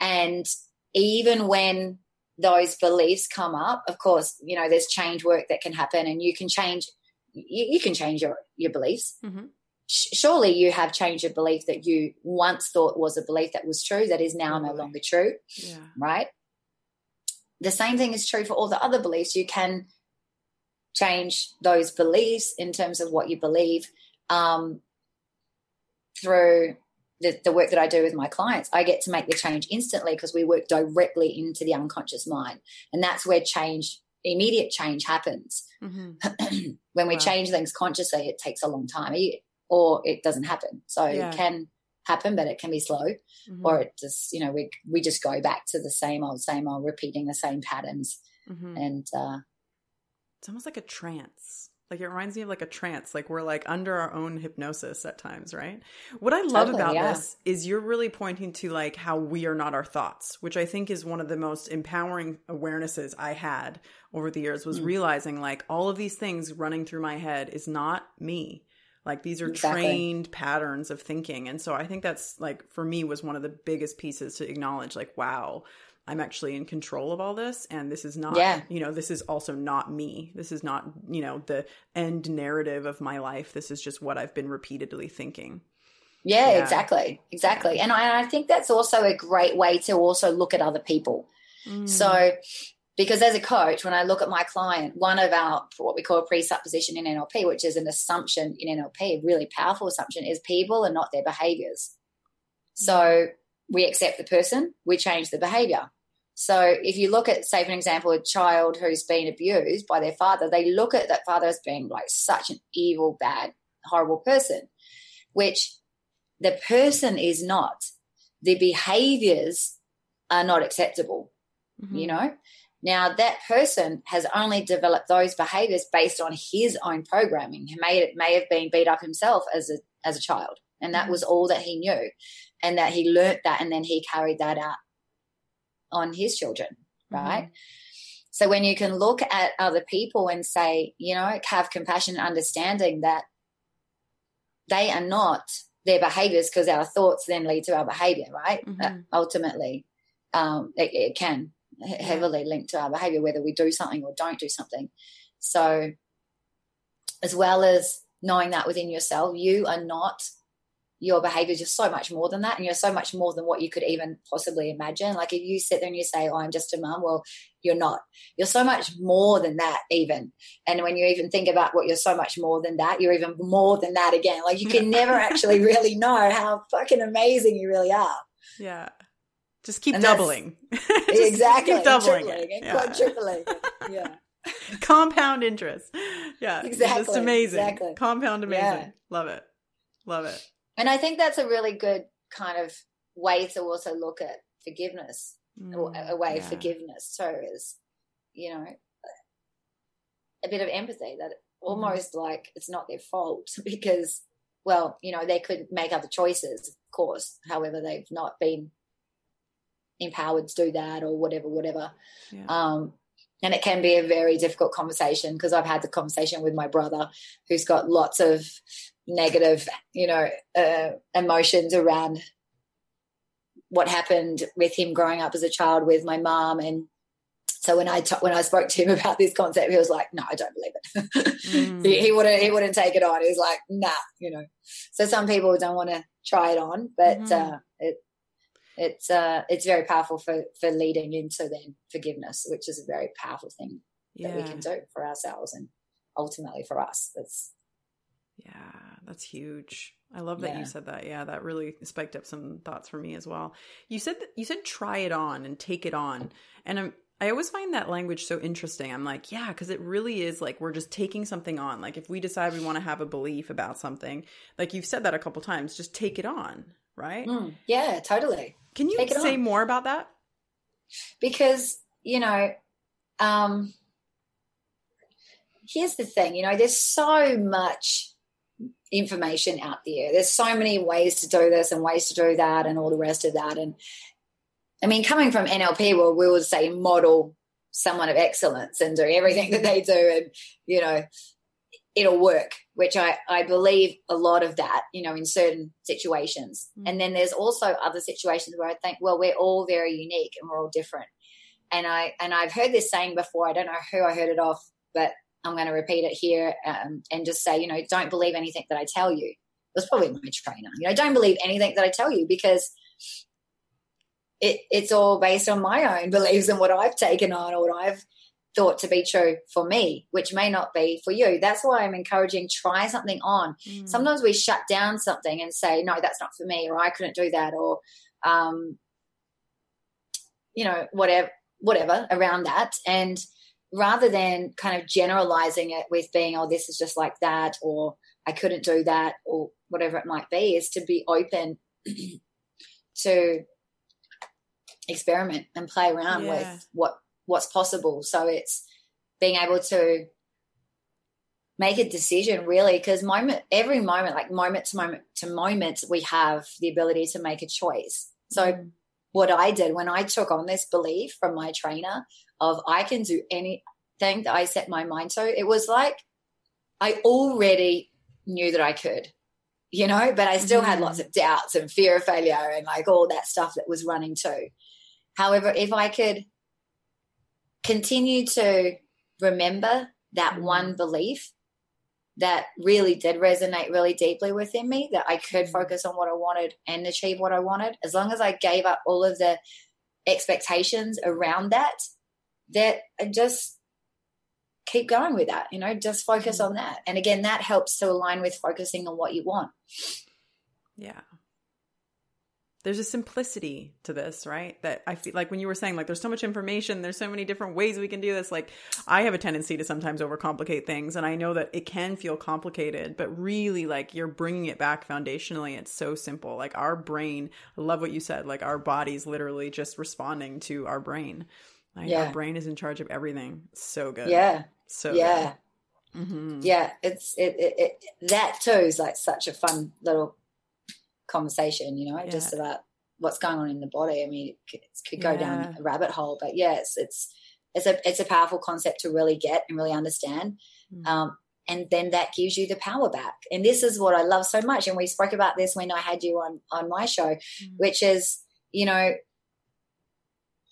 And even when those beliefs come up of course you know there's change work that can happen and you can change you, you can change your your beliefs. Mm-hmm. Surely you have changed a belief that you once thought was a belief that was true that is now no longer true yeah. right the same thing is true for all the other beliefs you can change those beliefs in terms of what you believe um, through the, the, work that I do with my clients, I get to make the change instantly because we work directly into the unconscious mind. And that's where change, immediate change happens. Mm-hmm. when we wow. change things consciously, it takes a long time or it doesn't happen. So yeah. it can happen, but it can be slow, mm-hmm. or it just you know we we just go back to the same old, same old, repeating the same patterns, mm-hmm. and uh, it's almost like a trance. Like it reminds me of like a trance, like we're like under our own hypnosis at times, right? What I love totally, about yeah. this is you're really pointing to like how we are not our thoughts, which I think is one of the most empowering awarenesses I had over the years was mm. realizing like all of these things running through my head is not me. Like these are exactly. trained patterns of thinking. And so I think that's like for me was one of the biggest pieces to acknowledge like wow, I'm actually in control of all this and this is not yeah. you know, this is also not me. This is not, you know, the end narrative of my life. This is just what I've been repeatedly thinking. Yeah, yeah. exactly. Exactly. And I, I, think that's also a great way to also look at other people. Mm. So because as a coach, when I look at my client, one of our what we call a presupposition in NLP, which is an assumption in NLP, a really powerful assumption, is people are not their behaviors. So we accept the person, we change the behavior. So if you look at, say, for example, a child who's been abused by their father, they look at that father as being like such an evil, bad, horrible person, which the person is not. The behaviors are not acceptable, mm-hmm. you know? Now, that person has only developed those behaviors based on his own programming. He may, may have been beat up himself as a, as a child, and that mm-hmm. was all that he knew, and that he learnt that, and then he carried that out on his children, right? Mm-hmm. So when you can look at other people and say, you know, have compassion and understanding that they are not their behaviors because our thoughts then lead to our behavior, right? Mm-hmm. Uh, ultimately, um, it, it, can heavily linked to our behavior, whether we do something or don't do something. So, as well as knowing that within yourself, you are not your behaviors you're so much more than that and you're so much more than what you could even possibly imagine. Like if you sit there and you say oh i'm just a mum well you're not. You're so much more than that even. And when you even think about what you're so much more than that you're even more than that again. Like you can never actually really know how fucking amazing you really are. Yeah just keep and doubling exactly keep doubling it. and yeah. quadrupling yeah compound interest yeah exactly just amazing exactly. compound amazing yeah. love it love it and I think that's a really good kind of way to also look at forgiveness, mm, a way yeah. of forgiveness too, is, you know, a bit of empathy that mm-hmm. almost mm. like it's not their fault because, well, you know, they could make other choices, of course. However, they've not been empowered to do that or whatever, whatever. Yeah. Um, and it can be a very difficult conversation because I've had the conversation with my brother who's got lots of negative, you know, uh, emotions around what happened with him growing up as a child with my mom and so when I t- when I spoke to him about this concept, he was like, "No, I don't believe it." mm. he, he, wouldn't he wouldn't take it on. He was like, "Nah," you know. So some people don't want to try it on, but mm. uh, it's uh, it's very powerful for for leading into then forgiveness, which is a very powerful thing yeah. that we can do for ourselves and ultimately for us. That's yeah, that's huge. I love that yeah. you said that. Yeah, that really spiked up some thoughts for me as well. You said that, you said try it on and take it on. And I'm I always find that language so interesting. I'm like, yeah, because it really is like we're just taking something on. Like if we decide we want to have a belief about something, like you've said that a couple times, just take it on, right? Mm, yeah, totally. Can you say on. more about that? Because, you know, um here's the thing, you know, there's so much information out there. There's so many ways to do this and ways to do that and all the rest of that. And I mean, coming from NLP, well, we would say model someone of excellence and do everything that they do, and you know, it'll work. Which I I believe a lot of that, you know, in certain situations. Mm-hmm. And then there's also other situations where I think, well, we're all very unique and we're all different. And I and I've heard this saying before. I don't know who I heard it off, but I'm going to repeat it here um, and just say, you know, don't believe anything that I tell you. It was probably my trainer. You know, don't believe anything that I tell you because it, it's all based on my own beliefs and what I've taken on or what I've thought to be true for me, which may not be for you. That's why I'm encouraging try something on. Mm. Sometimes we shut down something and say, no, that's not for me, or I couldn't do that, or um, you know, whatever, whatever around that. And rather than kind of generalizing it with being, oh, this is just like that, or I couldn't do that, or whatever it might be, is to be open to experiment and play around yeah. with what what's possible. So it's being able to make a decision really because moment every moment like moment to moment to moment we have the ability to make a choice so mm. what i did when i took on this belief from my trainer of I can do anything that I set my mind to. It was like I already knew that I could, you know, but I still mm-hmm. had lots of doubts and fear of failure and like all that stuff that was running too. However, if I could continue to remember that mm-hmm. one belief that really did resonate really deeply within me, that I could mm-hmm. focus on what I wanted and achieve what I wanted, as long as I gave up all of the expectations around that that just keep going with that you know just focus mm-hmm. on that and again that helps to align with focusing on what you want yeah there's a simplicity to this, right? That I feel like when you were saying like there's so much information, there's so many different ways we can do this. Like I have a tendency to sometimes overcomplicate things and I know that it can feel complicated, but really like you're bringing it back foundationally. It's so simple. Like our brain, I love what you said, like our body's literally just responding to our brain. Like yeah. our brain is in charge of everything. So good. Yeah. So yeah. Mm-hmm. Yeah, it's it, it, it, that too is like such a fun little conversation, you know, yeah. just about what's going on in the body. I mean, it could, go yeah. down a rabbit hole, but yes, it's it's a it's a powerful concept to really get and really understand. Mm. Um, and then that gives you the power back. And this is what I love so much. And we spoke about this when I had you on on my show, mm. which is you know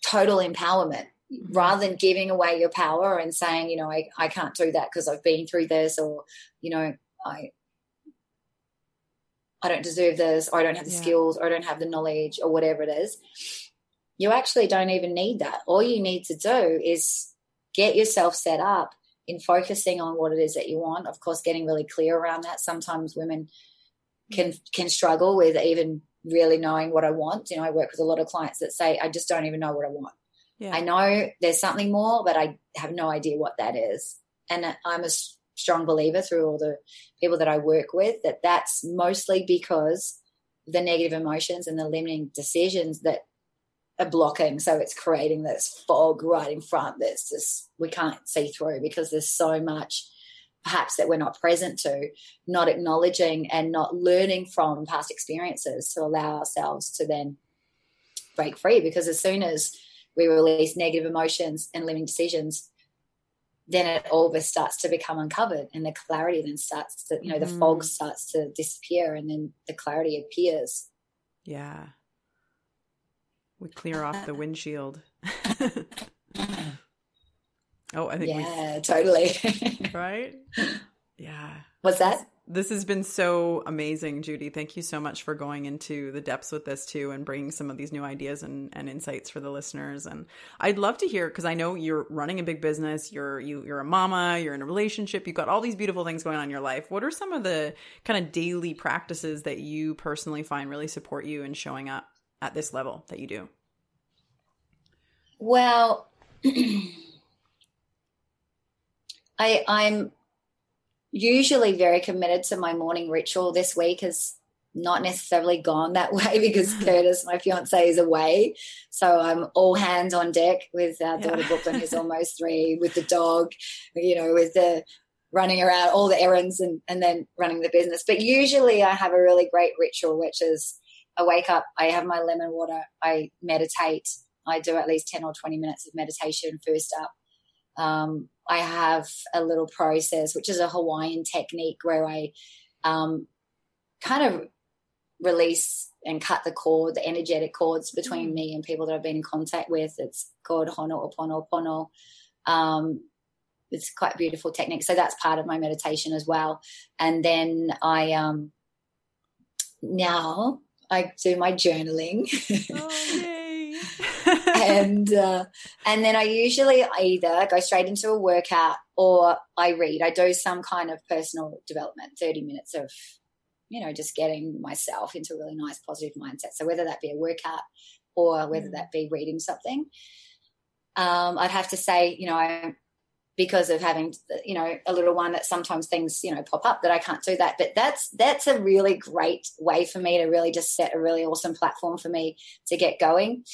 total empowerment mm-hmm. rather than giving away your power and saying, you know, I, I can't do that because I've been through this or, you know, I I don't deserve this, or I don't have the yeah. skills, or I don't have the knowledge, or whatever it is. You actually don't even need that. All you need to do is get yourself set up in focusing on what it is that you want. Of course, getting really clear around that. Sometimes women can can struggle with even really knowing what I want. You know, I work with a lot of clients that say, I just don't even know what I want. Yeah. I know there's something more, but I have no idea what that is. And I'm a strong believer through all the people that I work with that that's mostly because the negative emotions and the limiting decisions that are blocking. So it's creating this fog right in front that's just we can't see through because there's so much perhaps that we're not present to, not acknowledging and not learning from past experiences to allow ourselves to then break free. Because as soon as we release negative emotions and limiting decisions, then it all this starts to become uncovered and the clarity then starts to you know the mm. fog starts to disappear and then the clarity appears. Yeah. We clear off the windshield. Oh i think yeah totally. Right yeah what's that this has been so amazing, Judy. Thank you so much for going into the depths with this too and bringing some of these new ideas and, and insights for the listeners. And I'd love to hear because I know you're running a big business, you're you, you're a mama, you're in a relationship, you've got all these beautiful things going on in your life. What are some of the kind of daily practices that you personally find really support you in showing up at this level that you do? Well, I I'm usually very committed to my morning ritual. This week has not necessarily gone that way because Curtis, my fiance, is away. So I'm all hands on deck with our daughter yeah. Brooklyn, who's almost three, with the dog, you know, with the running around all the errands and, and then running the business. But usually I have a really great ritual, which is I wake up, I have my lemon water, I meditate. I do at least 10 or 20 minutes of meditation first up. Um, I have a little process, which is a Hawaiian technique where I um, kind of release and cut the cord, the energetic cords between mm. me and people that I've been in contact with. It's called Ho'oponopono. Um, it's quite a beautiful technique. So that's part of my meditation as well. And then I um, now I do my journaling. Oh, and uh, and then I usually either go straight into a workout or I read. I do some kind of personal development, thirty minutes of you know just getting myself into a really nice positive mindset. So whether that be a workout or whether mm. that be reading something, um, I'd have to say you know I because of having you know a little one that sometimes things you know pop up that I can't do that but that's that's a really great way for me to really just set a really awesome platform for me to get going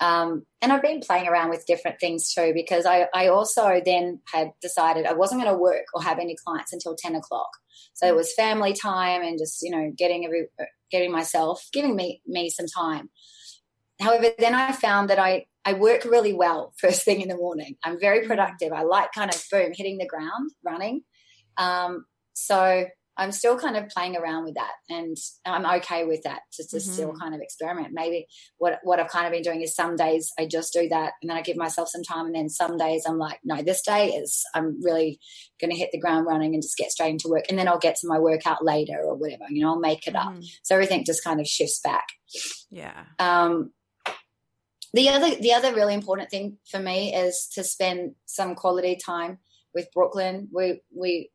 um, and I've been playing around with different things too because I, I also then had decided I wasn't going to work or have any clients until 10 o'clock. So it was family time and just, you know, getting every, getting myself, giving me, me some time. However, then I found that I, I work really well first thing in the morning. I'm very productive. I like kind of boom, hitting the ground, running. Um, so I'm still kind of playing around with that and I'm okay with that to, to mm-hmm. still kind of experiment. Maybe what, what I've kind of been doing is some days I just do that and then I give myself some time. And then some days I'm like, no, this day is, I'm really going to hit the ground running and just get straight into work. And then I'll get to my workout later or whatever, you know, I'll make it mm-hmm. up. So everything just kind of shifts back. Yeah. Um, the other, the other really important thing for me is to spend some quality time with Brooklyn. We, we,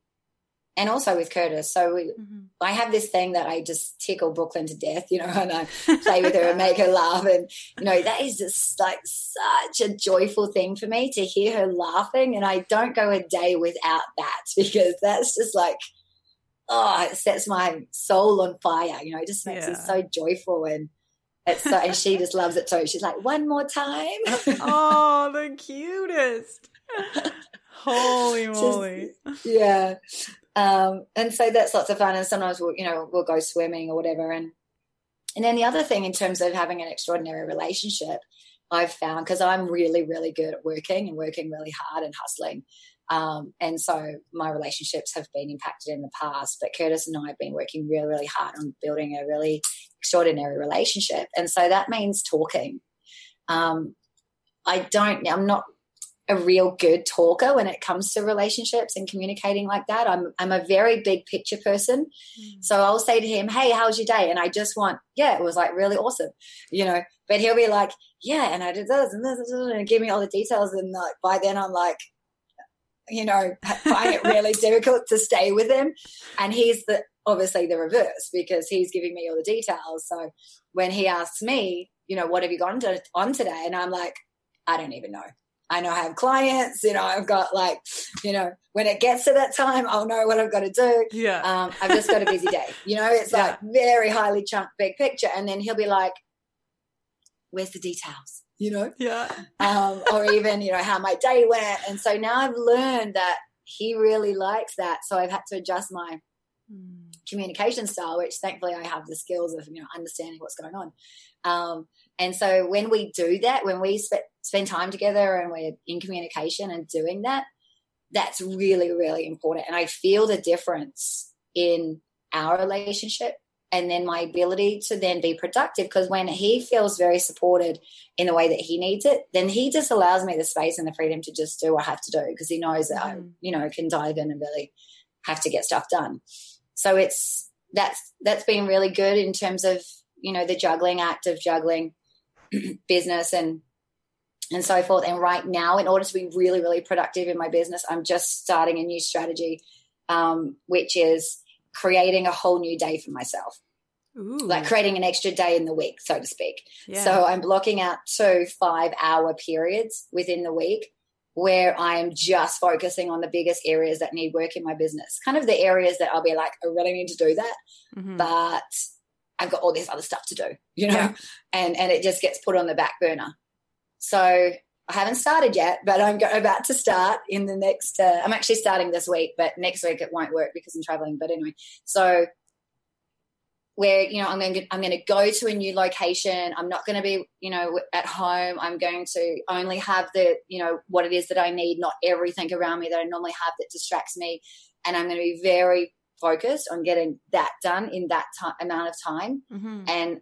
and also with Curtis. So we, mm-hmm. I have this thing that I just tickle Brooklyn to death, you know, and I play with her and make her laugh. And, you know, that is just like such a joyful thing for me to hear her laughing. And I don't go a day without that because that's just like, oh, it sets my soul on fire, you know, it just makes yeah. it so joyful. And, it's so, and she just loves it too. She's like, one more time. oh, the cutest. Holy moly. Just, yeah. Um, and so that's lots of fun. And sometimes we'll, you know, we'll go swimming or whatever. And and then the other thing in terms of having an extraordinary relationship, I've found because I'm really, really good at working and working really hard and hustling. Um, and so my relationships have been impacted in the past, but Curtis and I have been working really, really hard on building a really extraordinary relationship. And so that means talking. Um, I don't, I'm not a real good talker when it comes to relationships and communicating like that. I'm I'm a very big picture person. Mm. So I'll say to him, Hey, how's your day? And I just want, yeah, it was like really awesome, you know. But he'll be like, Yeah, and I did this and this and this, and give me all the details. And like by then I'm like, you know, find it really difficult to stay with him. And he's the obviously the reverse because he's giving me all the details. So when he asks me, you know, what have you gone to, on today? And I'm like, I don't even know. I know I have clients, you know, I've got like, you know, when it gets to that time, I'll know what I've got to do. Yeah. Um, I've just got a busy day. You know, it's yeah. like very highly chunked big picture. And then he'll be like, Where's the details? You know? Yeah. Um, or even, you know, how my day went. And so now I've learned that he really likes that. So I've had to adjust my mm. communication style, which thankfully I have the skills of, you know, understanding what's going on. Um, and so when we do that, when we sp- spend time together and we're in communication and doing that, that's really, really important. And I feel the difference in our relationship and then my ability to then be productive. Because when he feels very supported in the way that he needs it, then he just allows me the space and the freedom to just do what I have to do because he knows that. I, mm-hmm. you know, can dive in and really have to get stuff done. So it's that's that's been really good in terms of you know the juggling act of juggling business and and so forth. And right now, in order to be really, really productive in my business, I'm just starting a new strategy, um, which is creating a whole new day for myself. Ooh. Like creating an extra day in the week, so to speak. Yeah. So I'm blocking out two five hour periods within the week where I am just focusing on the biggest areas that need work in my business. Kind of the areas that I'll be like, I really need to do that. Mm-hmm. But I've got all this other stuff to do, you know, yeah. and and it just gets put on the back burner. So I haven't started yet, but I'm about to start in the next. Uh, I'm actually starting this week, but next week it won't work because I'm traveling. But anyway, so where you know I'm going to, I'm going to go to a new location. I'm not going to be you know at home. I'm going to only have the you know what it is that I need, not everything around me that I normally have that distracts me. And I'm going to be very focused on getting that done in that t- amount of time. Mm-hmm. And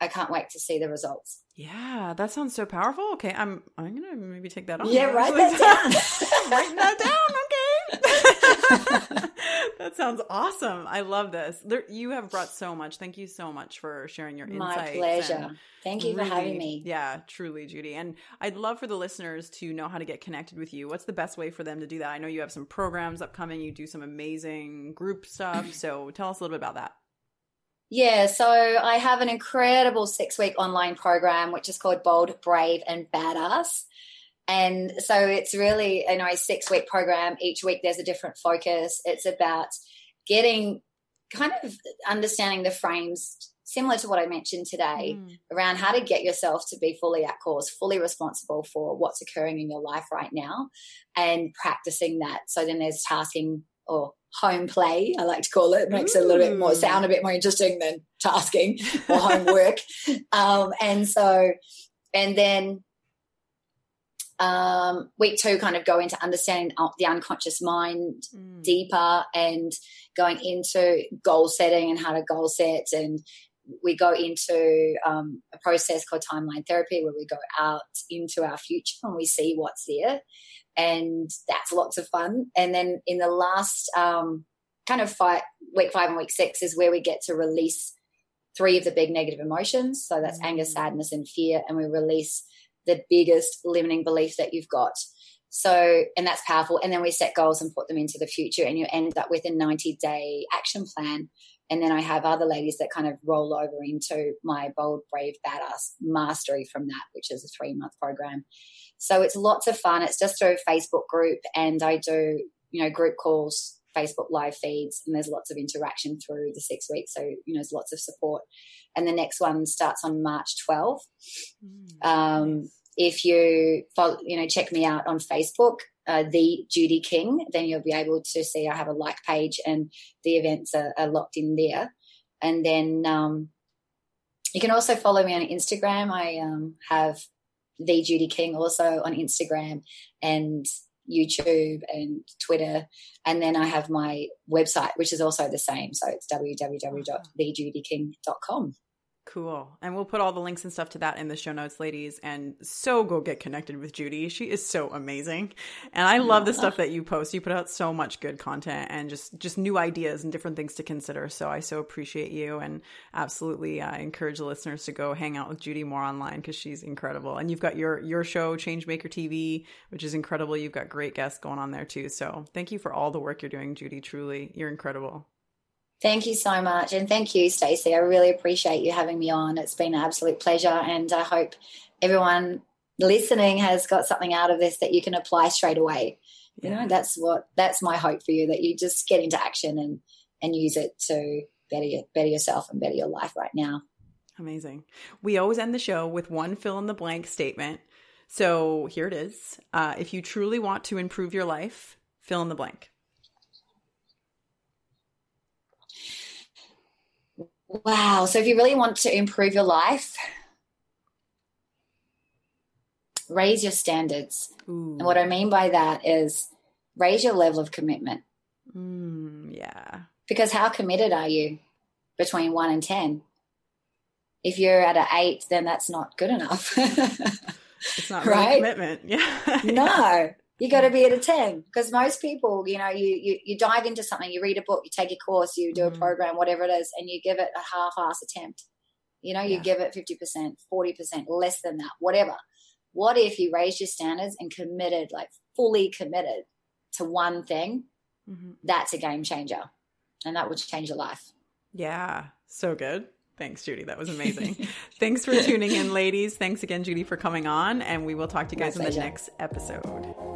I can't wait to see the results. Yeah, that sounds so powerful. Okay, I'm I'm gonna maybe take that on. Yeah, write that down. Writing that down. Okay. that sounds awesome. I love this. There, you have brought so much. Thank you so much for sharing your insights. My pleasure. Thank you really, for having me. Yeah, truly, Judy. And I'd love for the listeners to know how to get connected with you. What's the best way for them to do that? I know you have some programs upcoming. You do some amazing group stuff. So tell us a little bit about that. Yeah, so I have an incredible six week online program, which is called Bold, Brave, and Badass. And so it's really you know, a six week program. Each week there's a different focus. It's about getting kind of understanding the frames similar to what I mentioned today mm. around how to get yourself to be fully at cause, fully responsible for what's occurring in your life right now and practicing that. So then there's tasking or home play, I like to call it. makes Ooh. it a little bit more sound a bit more interesting than tasking or homework. um, and so, and then um, week two kind of go into understanding the unconscious mind mm. deeper and going into goal setting and how to goal set and we go into um, a process called timeline therapy where we go out into our future and we see what's there and that's lots of fun. And then in the last um, kind of five, week five and week six is where we get to release three of the big negative emotions. So that's mm. anger, sadness, and fear. And we release the biggest limiting belief that you've got. So, and that's powerful. And then we set goals and put them into the future, and you end up with a 90 day action plan. And then I have other ladies that kind of roll over into my bold, brave, badass mastery from that, which is a three month program. So it's lots of fun. It's just through a Facebook group, and I do, you know, group calls, Facebook live feeds, and there's lots of interaction through the six weeks. So, you know, there's lots of support. And the next one starts on March 12th. Mm, um, nice. If you follow, you know, check me out on Facebook, uh, the Judy King, then you'll be able to see I have a like page and the events are, are locked in there. And then um, you can also follow me on Instagram. I um, have the Judy King also on Instagram and YouTube and Twitter. And then I have my website, which is also the same. So it's www.thejudyking.com. Cool. And we'll put all the links and stuff to that in the show notes, ladies. And so go get connected with Judy. She is so amazing. And I love the stuff that you post. You put out so much good content and just just new ideas and different things to consider. So I so appreciate you and absolutely uh, encourage the listeners to go hang out with Judy more online because she's incredible. And you've got your your show Changemaker TV, which is incredible. You've got great guests going on there too. So thank you for all the work you're doing, Judy. Truly, you're incredible. Thank you so much. And thank you, Stacey. I really appreciate you having me on. It's been an absolute pleasure. And I hope everyone listening has got something out of this that you can apply straight away. You know, that's what that's my hope for you that you just get into action and and use it to better better yourself and better your life right now. Amazing. We always end the show with one fill in the blank statement. So here it is. Uh, if you truly want to improve your life, fill in the blank. Wow. So if you really want to improve your life, raise your standards. Ooh. And what I mean by that is raise your level of commitment. Mm, yeah. Because how committed are you between one and 10? If you're at an eight, then that's not good enough. it's not really right? commitment. Yeah. no you got to be at a 10 because most people you know you, you you dive into something you read a book you take a course you do a mm. program whatever it is and you give it a half-ass attempt you know you yeah. give it 50% 40% less than that whatever what if you raised your standards and committed like fully committed to one thing mm-hmm. that's a game changer and that would change your life yeah so good Thanks, Judy. That was amazing. Thanks for tuning in, ladies. Thanks again, Judy, for coming on. And we will talk to you guys in the next episode.